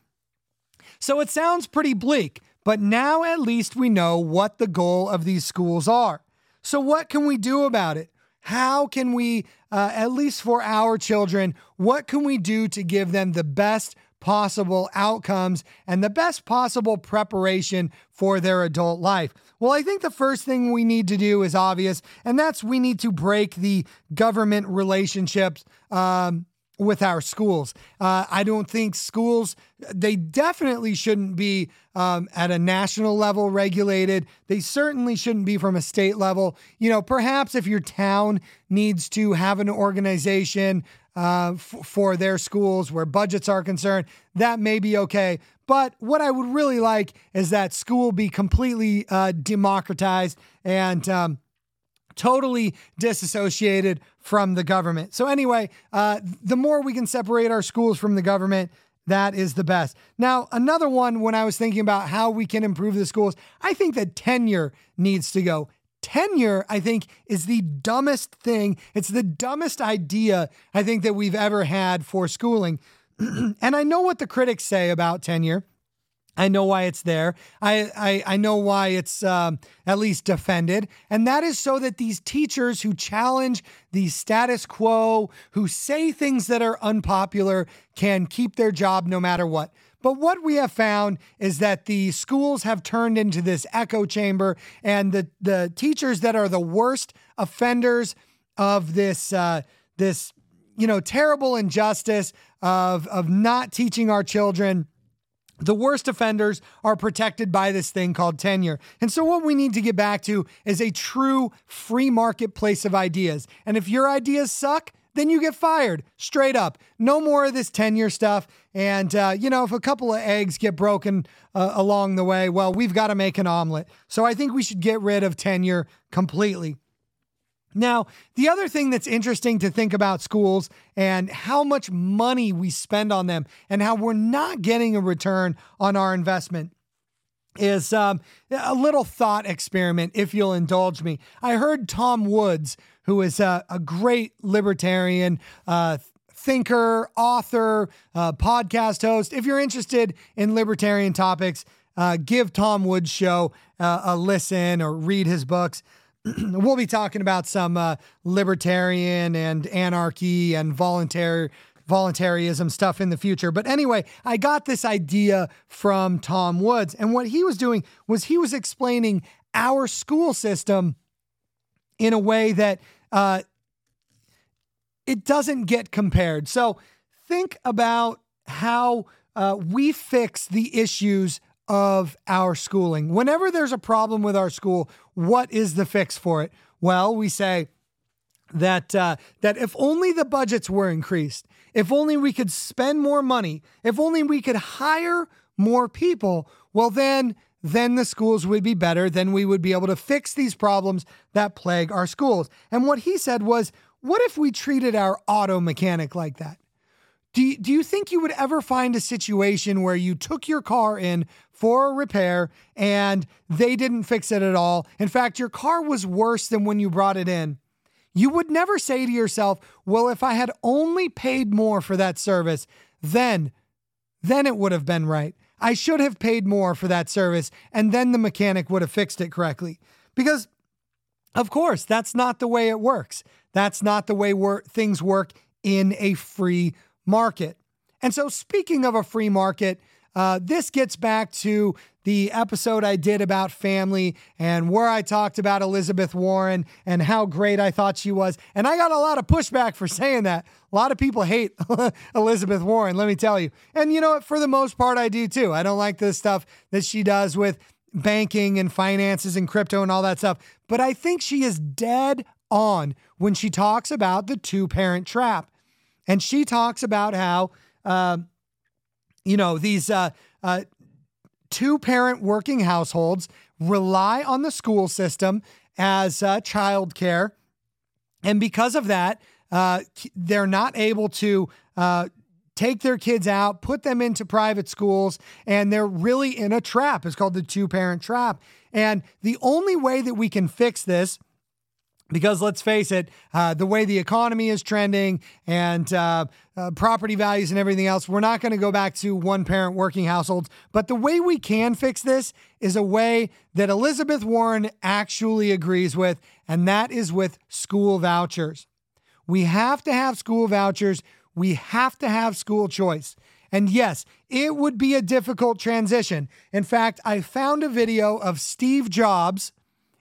So it sounds pretty bleak, but now at least we know what the goal of these schools are. So, what can we do about it? How can we, uh, at least for our children, what can we do to give them the best possible outcomes and the best possible preparation for their adult life? Well, I think the first thing we need to do is obvious, and that's we need to break the government relationships um, with our schools. Uh, I don't think schools, they definitely shouldn't be um, at a national level regulated. They certainly shouldn't be from a state level. You know, perhaps if your town needs to have an organization uh, f- for their schools where budgets are concerned, that may be okay. But what I would really like is that school be completely uh, democratized and um, totally disassociated from the government. So, anyway, uh, the more we can separate our schools from the government, that is the best. Now, another one, when I was thinking about how we can improve the schools, I think that tenure needs to go. Tenure, I think, is the dumbest thing. It's the dumbest idea I think that we've ever had for schooling. [clears throat] and I know what the critics say about tenure. I know why it's there. I, I, I know why it's um, at least defended. And that is so that these teachers who challenge the status quo, who say things that are unpopular, can keep their job no matter what. But what we have found is that the schools have turned into this echo chamber, and the, the teachers that are the worst offenders of this, uh, this you know, terrible injustice of, of not teaching our children the worst offenders are protected by this thing called tenure. And so, what we need to get back to is a true free marketplace of ideas. And if your ideas suck, then you get fired straight up. No more of this tenure stuff. And, uh, you know, if a couple of eggs get broken uh, along the way, well, we've got to make an omelet. So I think we should get rid of tenure completely. Now, the other thing that's interesting to think about schools and how much money we spend on them and how we're not getting a return on our investment is um, a little thought experiment, if you'll indulge me. I heard Tom Woods, who is a, a great libertarian, uh, thinker, author, uh, podcast host. If you're interested in libertarian topics, uh, give Tom Woods' show uh, a listen or read his books. [clears throat] we'll be talking about some uh, libertarian and anarchy and voluntary voluntarism stuff in the future. But anyway, I got this idea from Tom Woods, and what he was doing was he was explaining our school system in a way that uh, it doesn't get compared. So think about how uh, we fix the issues of our schooling. Whenever there's a problem with our school, what is the fix for it? Well, we say, that uh, that if only the budgets were increased, if only we could spend more money, if only we could hire more people, well then then the schools would be better, then we would be able to fix these problems that plague our schools. And what he said was, what if we treated our auto mechanic like that? Do you, do you think you would ever find a situation where you took your car in for a repair and they didn't fix it at all? In fact, your car was worse than when you brought it in. You would never say to yourself, well, if I had only paid more for that service, then, then it would have been right. I should have paid more for that service and then the mechanic would have fixed it correctly. Because, of course, that's not the way it works. That's not the way wor- things work in a free market. And so, speaking of a free market, uh, this gets back to the episode I did about family and where I talked about Elizabeth Warren and how great I thought she was. And I got a lot of pushback for saying that. A lot of people hate [laughs] Elizabeth Warren, let me tell you. And you know what? For the most part, I do too. I don't like the stuff that she does with banking and finances and crypto and all that stuff. But I think she is dead on when she talks about the two parent trap. And she talks about how, uh, you know, these uh, uh, two parent working households rely on the school system as uh, childcare. And because of that, uh, they're not able to uh, take their kids out, put them into private schools, and they're really in a trap. It's called the two parent trap. And the only way that we can fix this because let's face it, uh, the way the economy is trending and uh, uh, property values and everything else, we're not going to go back to one parent working households. But the way we can fix this is a way that Elizabeth Warren actually agrees with, and that is with school vouchers. We have to have school vouchers, we have to have school choice. And yes, it would be a difficult transition. In fact, I found a video of Steve Jobs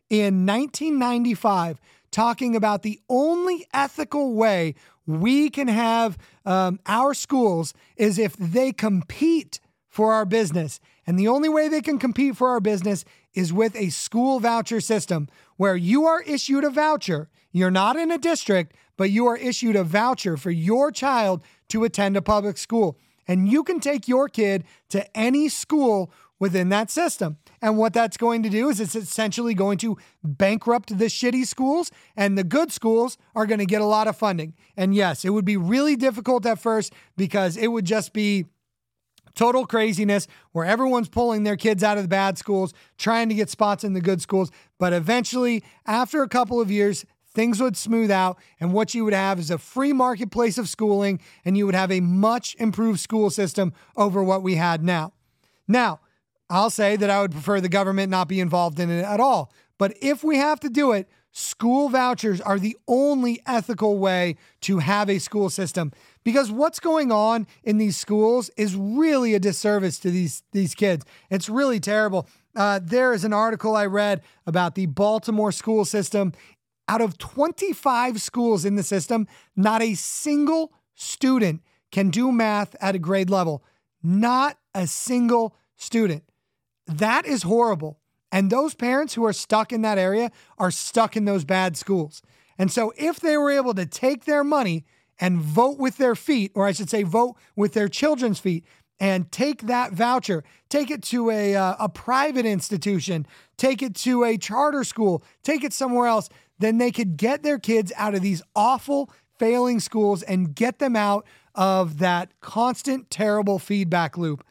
in 1995 talking about the only ethical way we can have um, our schools is if they compete for our business. And the only way they can compete for our business is with a school voucher system where you are issued a voucher. You're not in a district, but you are issued a voucher for your child to attend a public school. And you can take your kid to any school within that system. And what that's going to do is it's essentially going to bankrupt the shitty schools, and the good schools are going to get a lot of funding. And yes, it would be really difficult at first because it would just be total craziness where everyone's pulling their kids out of the bad schools, trying to get spots in the good schools. But eventually, after a couple of years, things would smooth out, and what you would have is a free marketplace of schooling, and you would have a much improved school system over what we had now. Now, I'll say that I would prefer the government not be involved in it at all. But if we have to do it, school vouchers are the only ethical way to have a school system because what's going on in these schools is really a disservice to these these kids. It's really terrible. Uh, there is an article I read about the Baltimore school system. Out of 25 schools in the system, not a single student can do math at a grade level. Not a single student. That is horrible. And those parents who are stuck in that area are stuck in those bad schools. And so if they were able to take their money and vote with their feet, or I should say, vote with their children's feet, and take that voucher, take it to a, uh, a private institution, take it to a charter school, take it somewhere else, then they could get their kids out of these awful, failing schools and get them out of that constant, terrible feedback loop.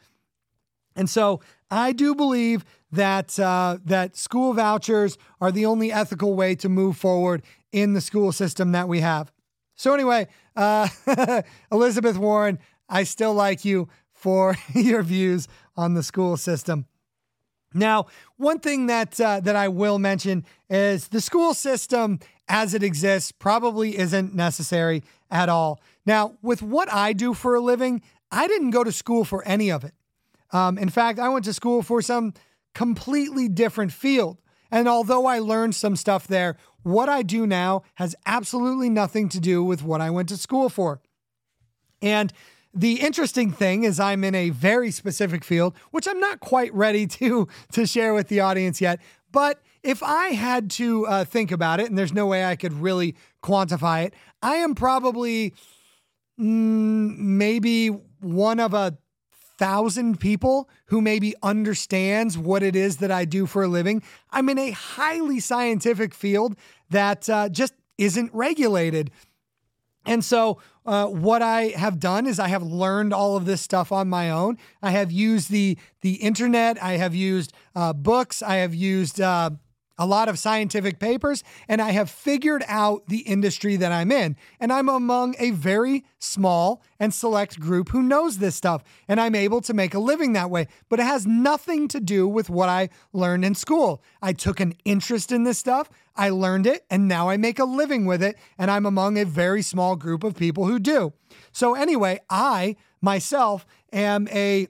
And so I do believe that uh, that school vouchers are the only ethical way to move forward in the school system that we have. So anyway, uh, [laughs] Elizabeth Warren, I still like you for [laughs] your views on the school system. Now, one thing that uh, that I will mention is the school system as it exists probably isn't necessary at all. Now, with what I do for a living, I didn't go to school for any of it. Um, in fact, I went to school for some completely different field. And although I learned some stuff there, what I do now has absolutely nothing to do with what I went to school for. And the interesting thing is I'm in a very specific field, which I'm not quite ready [laughs] to, to share with the audience yet, but if I had to uh, think about it, and there's no way I could really quantify it, I am probably mm, maybe one of a thousand people who maybe understands what it is that I do for a living. I'm in a highly scientific field that uh, just isn't regulated. And so, uh, what I have done is I have learned all of this stuff on my own. I have used the the internet. I have used uh, books. I have used uh, a lot of scientific papers, and I have figured out the industry that I'm in. And I'm among a very small and select group who knows this stuff, and I'm able to make a living that way. But it has nothing to do with what I learned in school. I took an interest in this stuff, I learned it, and now I make a living with it, and I'm among a very small group of people who do. So, anyway, I myself am a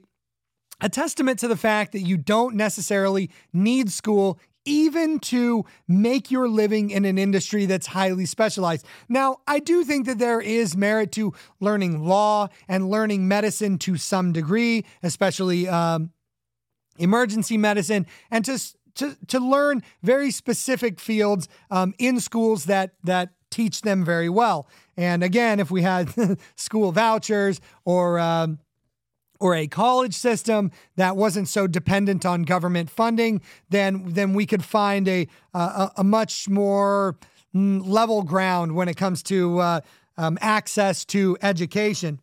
a testament to the fact that you don't necessarily need school even to make your living in an industry that's highly specialized. Now, I do think that there is merit to learning law and learning medicine to some degree, especially um, emergency medicine, and to to to learn very specific fields um, in schools that that teach them very well. And again, if we had [laughs] school vouchers or um, or a college system that wasn't so dependent on government funding, then then we could find a a, much more mm, level ground when it comes to uh, um, access to education.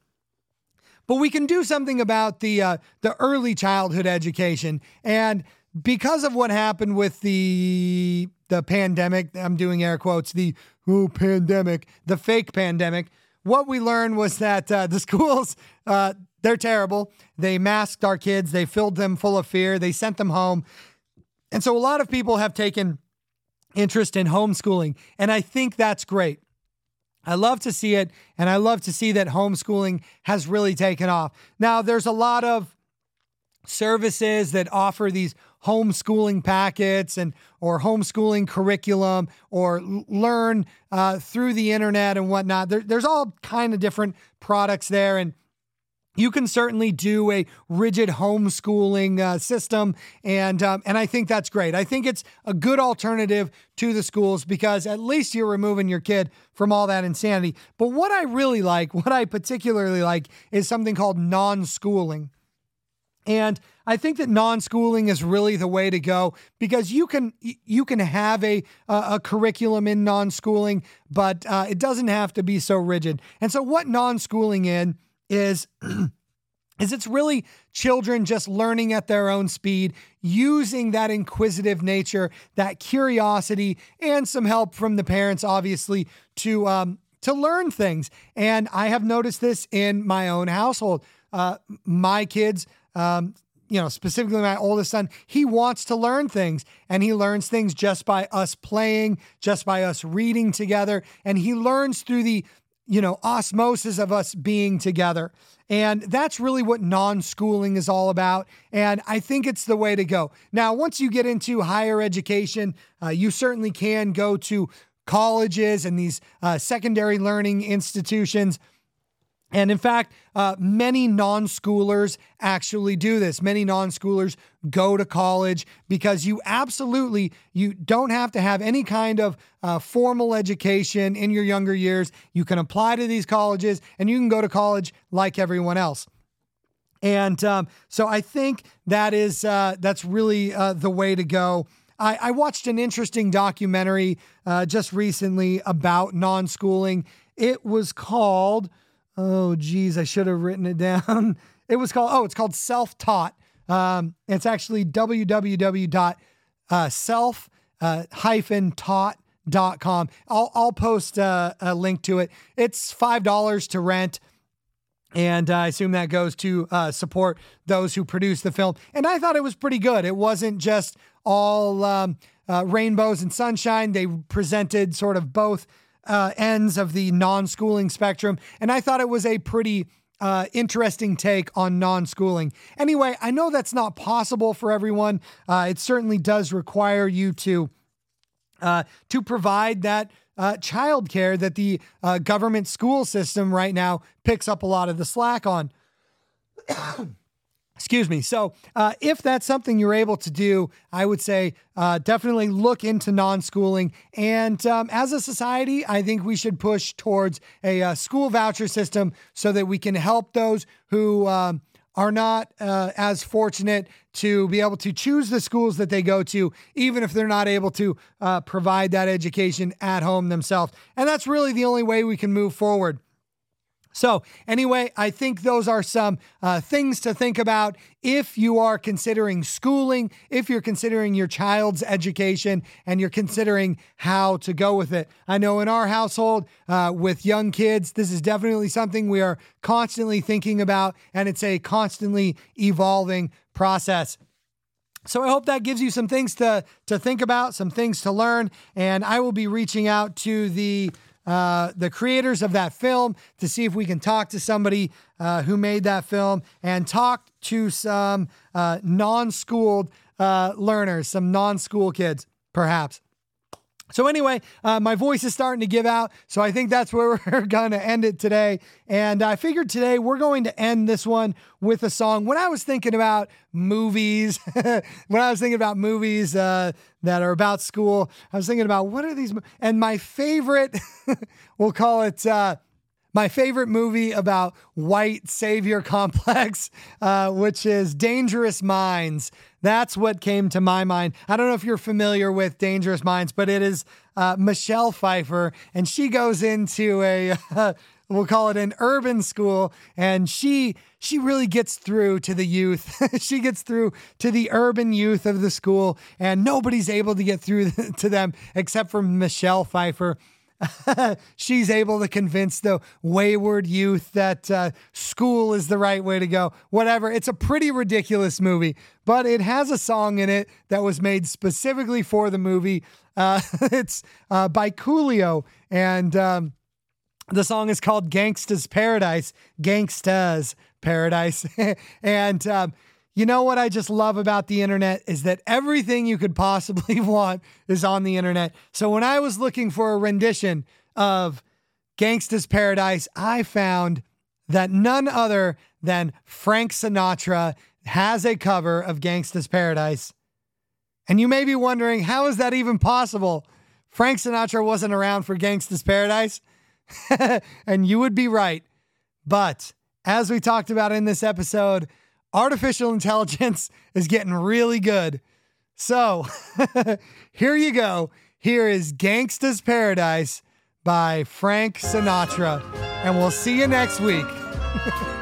But we can do something about the uh, the early childhood education, and because of what happened with the the pandemic, I'm doing air quotes, the oh, pandemic, the fake pandemic. What we learned was that uh, the [laughs] schools uh, they're terrible. They masked our kids, they filled them full of fear, they sent them home. And so a lot of people have taken interest in homeschooling, and I think that's great. I love to see it, and I love to see that homeschooling has really taken off. Now, there's a lot of services that offer these homeschooling packets and or homeschooling curriculum or learn uh, through the internet and whatnot. There, there's all kind of different products there, and you can certainly do a rigid homeschooling uh, system, and um, and I think that's great. I think it's a good alternative to the schools because at least you're removing your kid from all that insanity. But what I really like, what I particularly like, is something called non-schooling. And I think that non-schooling is really the way to go because you can you can have a a, curriculum in non-schooling, but uh, it doesn't have to be so rigid. And so, what non-schooling in is [clears throat] is it's really children just learning at their own speed, using that inquisitive nature, that curiosity, and some help from the parents, obviously, to um, to learn things. And I have noticed this in my own household. Uh, my kids, um, you know, specifically my oldest son, he wants to learn things and he learns things just by us playing, just by us reading together. And he learns through the you know, osmosis of us being together. And that's really what non schooling is all about. And I think it's the way to go. Now, once you get into higher education, uh, you certainly can go to colleges and these uh, secondary learning institutions and in fact, uh, many non schoolers actually do this. Many non schoolers go to college because you absolutely you don't have to have any kind of uh, formal education in your younger years. You can apply to these colleges and you can go to college like everyone else. And um, so I think that is uh, that's really uh, the way to go. I, I, watched an interesting documentary uh, just recently about non schooling. It was called oh geez, I should have written it down. [laughs] It was called, oh, it's called Self Taught. Um, it's actually www.self-taught.com. I'll, I'll post a, a link to it. It's $5 to rent. And uh, I assume that goes to uh, support those who produce the film. And I thought it was pretty good. It wasn't just all um, uh, rainbows and sunshine. They presented sort of both uh, ends of the non schooling spectrum. And I thought it was a pretty uh, interesting take on non schooling. Anyway, I know that's not possible for everyone. Uh, it certainly does require you to. Uh, to provide that uh, childcare that the uh, government school system right now picks up a lot of the slack on. [coughs] Excuse me. So, uh, if that's something you're able to do, I would say uh, definitely look into non schooling. And um, as a society, I think we should push towards a uh, school voucher system so that we can help those who um, are not uh, as fortunate to be able to choose the schools that they go to, even if they're not able to uh, provide that education at home themselves. And that's really the only way we can move forward. So, anyway, I think those are some uh, things to think about if you are considering schooling, if you're considering your child's education, and you're considering how to go with it. I know in our household uh, with young kids, this is definitely something we are constantly thinking about, and it's a constantly evolving process. So I hope that gives you some things to to think about, some things to learn, and I will be reaching out to the uh, the creators of that film to see if we can talk to somebody uh, who made that film and talk to some uh, non schooled uh, learners, some non school kids, perhaps. So, anyway, uh, my voice is starting to give out. So, I think that's where [laughs] we're going to end it today. And I figured today we're going to end this one with a song. When I was thinking about movies, [laughs] when I was thinking about movies uh, that are about school, I was thinking about what are these? And my favorite, [laughs] we'll call it. Uh, my favorite movie about white savior complex, [laughs] uh, which is Dangerous Minds. That's what came to my mind. I don't know if you're familiar with Dangerous Minds, but it is uh, Michelle Pfeiffer, and she goes into a. [laughs] We'll call it an urban school and she she really gets through to the youth [laughs] she gets through to the urban youth of the school and nobody's able to get through to them except for michelle pfeiffer [laughs] she's able to convince the wayward youth that uh, school is the right way to go. Whatever. It's a pretty ridiculous movie, but it has a song in it that was made specifically for the movie. Uh, [laughs] it's uh, by Coolio, and um, the song is called Gangsta's Paradise. Gangsta's Paradise. [laughs] and um, you know what I just love about the internet is that everything you could possibly [laughs] want is on the internet. So when I was looking for a rendition of Gangsta's Paradise, I found that none other than Frank Sinatra has a cover of Gangsta's Paradise. And you may be wondering, how is that even possible? Frank Sinatra wasn't around for Gangsta's Paradise. [laughs] and you would be right. But as we talked about in this episode, artificial intelligence [laughs] is getting really good. So [laughs] here you go. Here is Gangsta's Paradise by Frank Sinatra. And we'll see you next week. [laughs]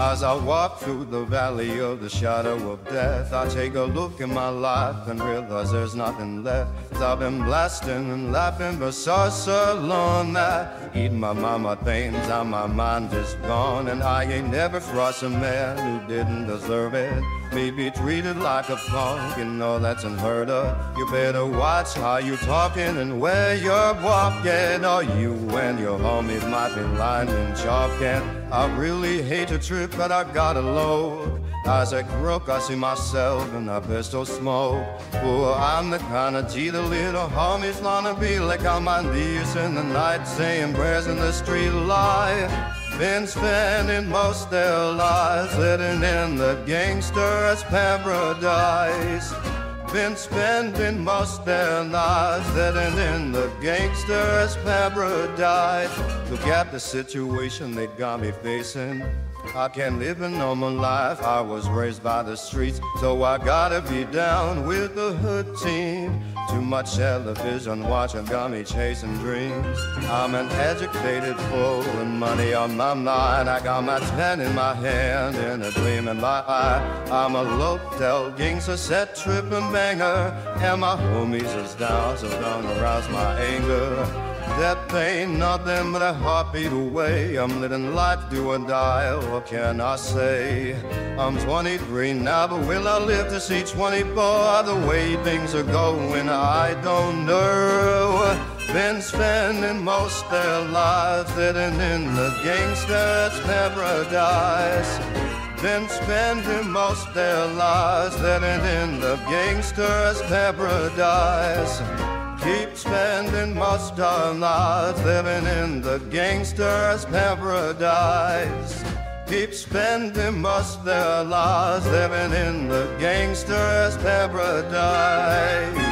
As I walk through the valley of the shadow of death, I take a look in my life and realize there's nothing left. Cause I've been blasting and laughing for so, so long that eating my mama things and my mind is gone. And I ain't never crossed a man who didn't deserve it. Me be treated like a punk, you know that's unheard of. You better watch how you talking and where you're walking, or you and your homies might be lying and chalking. I really hate to trip, but I gotta load. As I croak, I see myself in a pistol smoke. Oh, I'm the kind of G the little homies wanna be like on my knees in the night, saying prayers in the street light. Been spending most their lives living in the gangster's paradise been spending most their lives living in the gangster's paradise. Look at the situation they got me facing. I can't live a normal life. I was raised by the streets, so I gotta be down with the hood team. Too much television watching got me chasing dreams. I'm an educated fool and money on my mind. I got my pen in my hand and a gleam in my eye. I'm a local gangster set tripping banger, and my homies is down, so don't arouse my anger. Death ain't nothing but a heartbeat away. I'm living life, do or die. What can I say? I'm 23 now, but will I live to see 24? The way things are going, I don't know. Been spending most their lives living in the gangster's paradise. Been spending most their lives living in the gangster's paradise. Keep spending most our lives living in the gangster's paradise. Keep spending most their lives living in the gangster's paradise.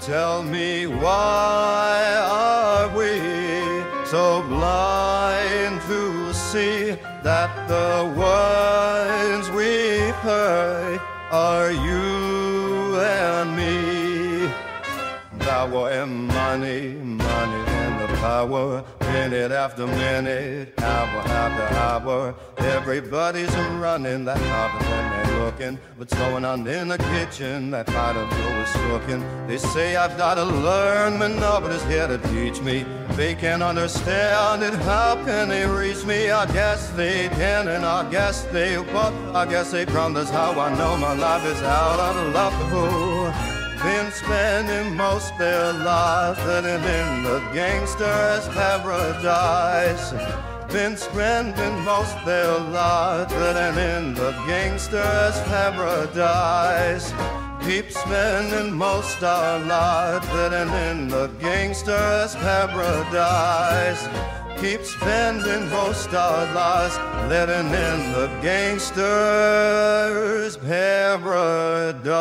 Tell me why money, money and the power, minute after minute, hour after hour. Everybody's running that harbor and they're looking. What's going on in the kitchen? That pot of dough is cooking. They say I've got to learn, but nobody's here to teach me. They can't understand it, how can they reach me? I guess they can, and I guess they will. I guess they promise how I know my life is out of love. Been spending most their lives living in the gangster's paradise. Been spending most their lives living in the gangster's paradise. Keep spending most our lives living in the gangster's paradise. Keep spending most our lives living in the gangster's paradise.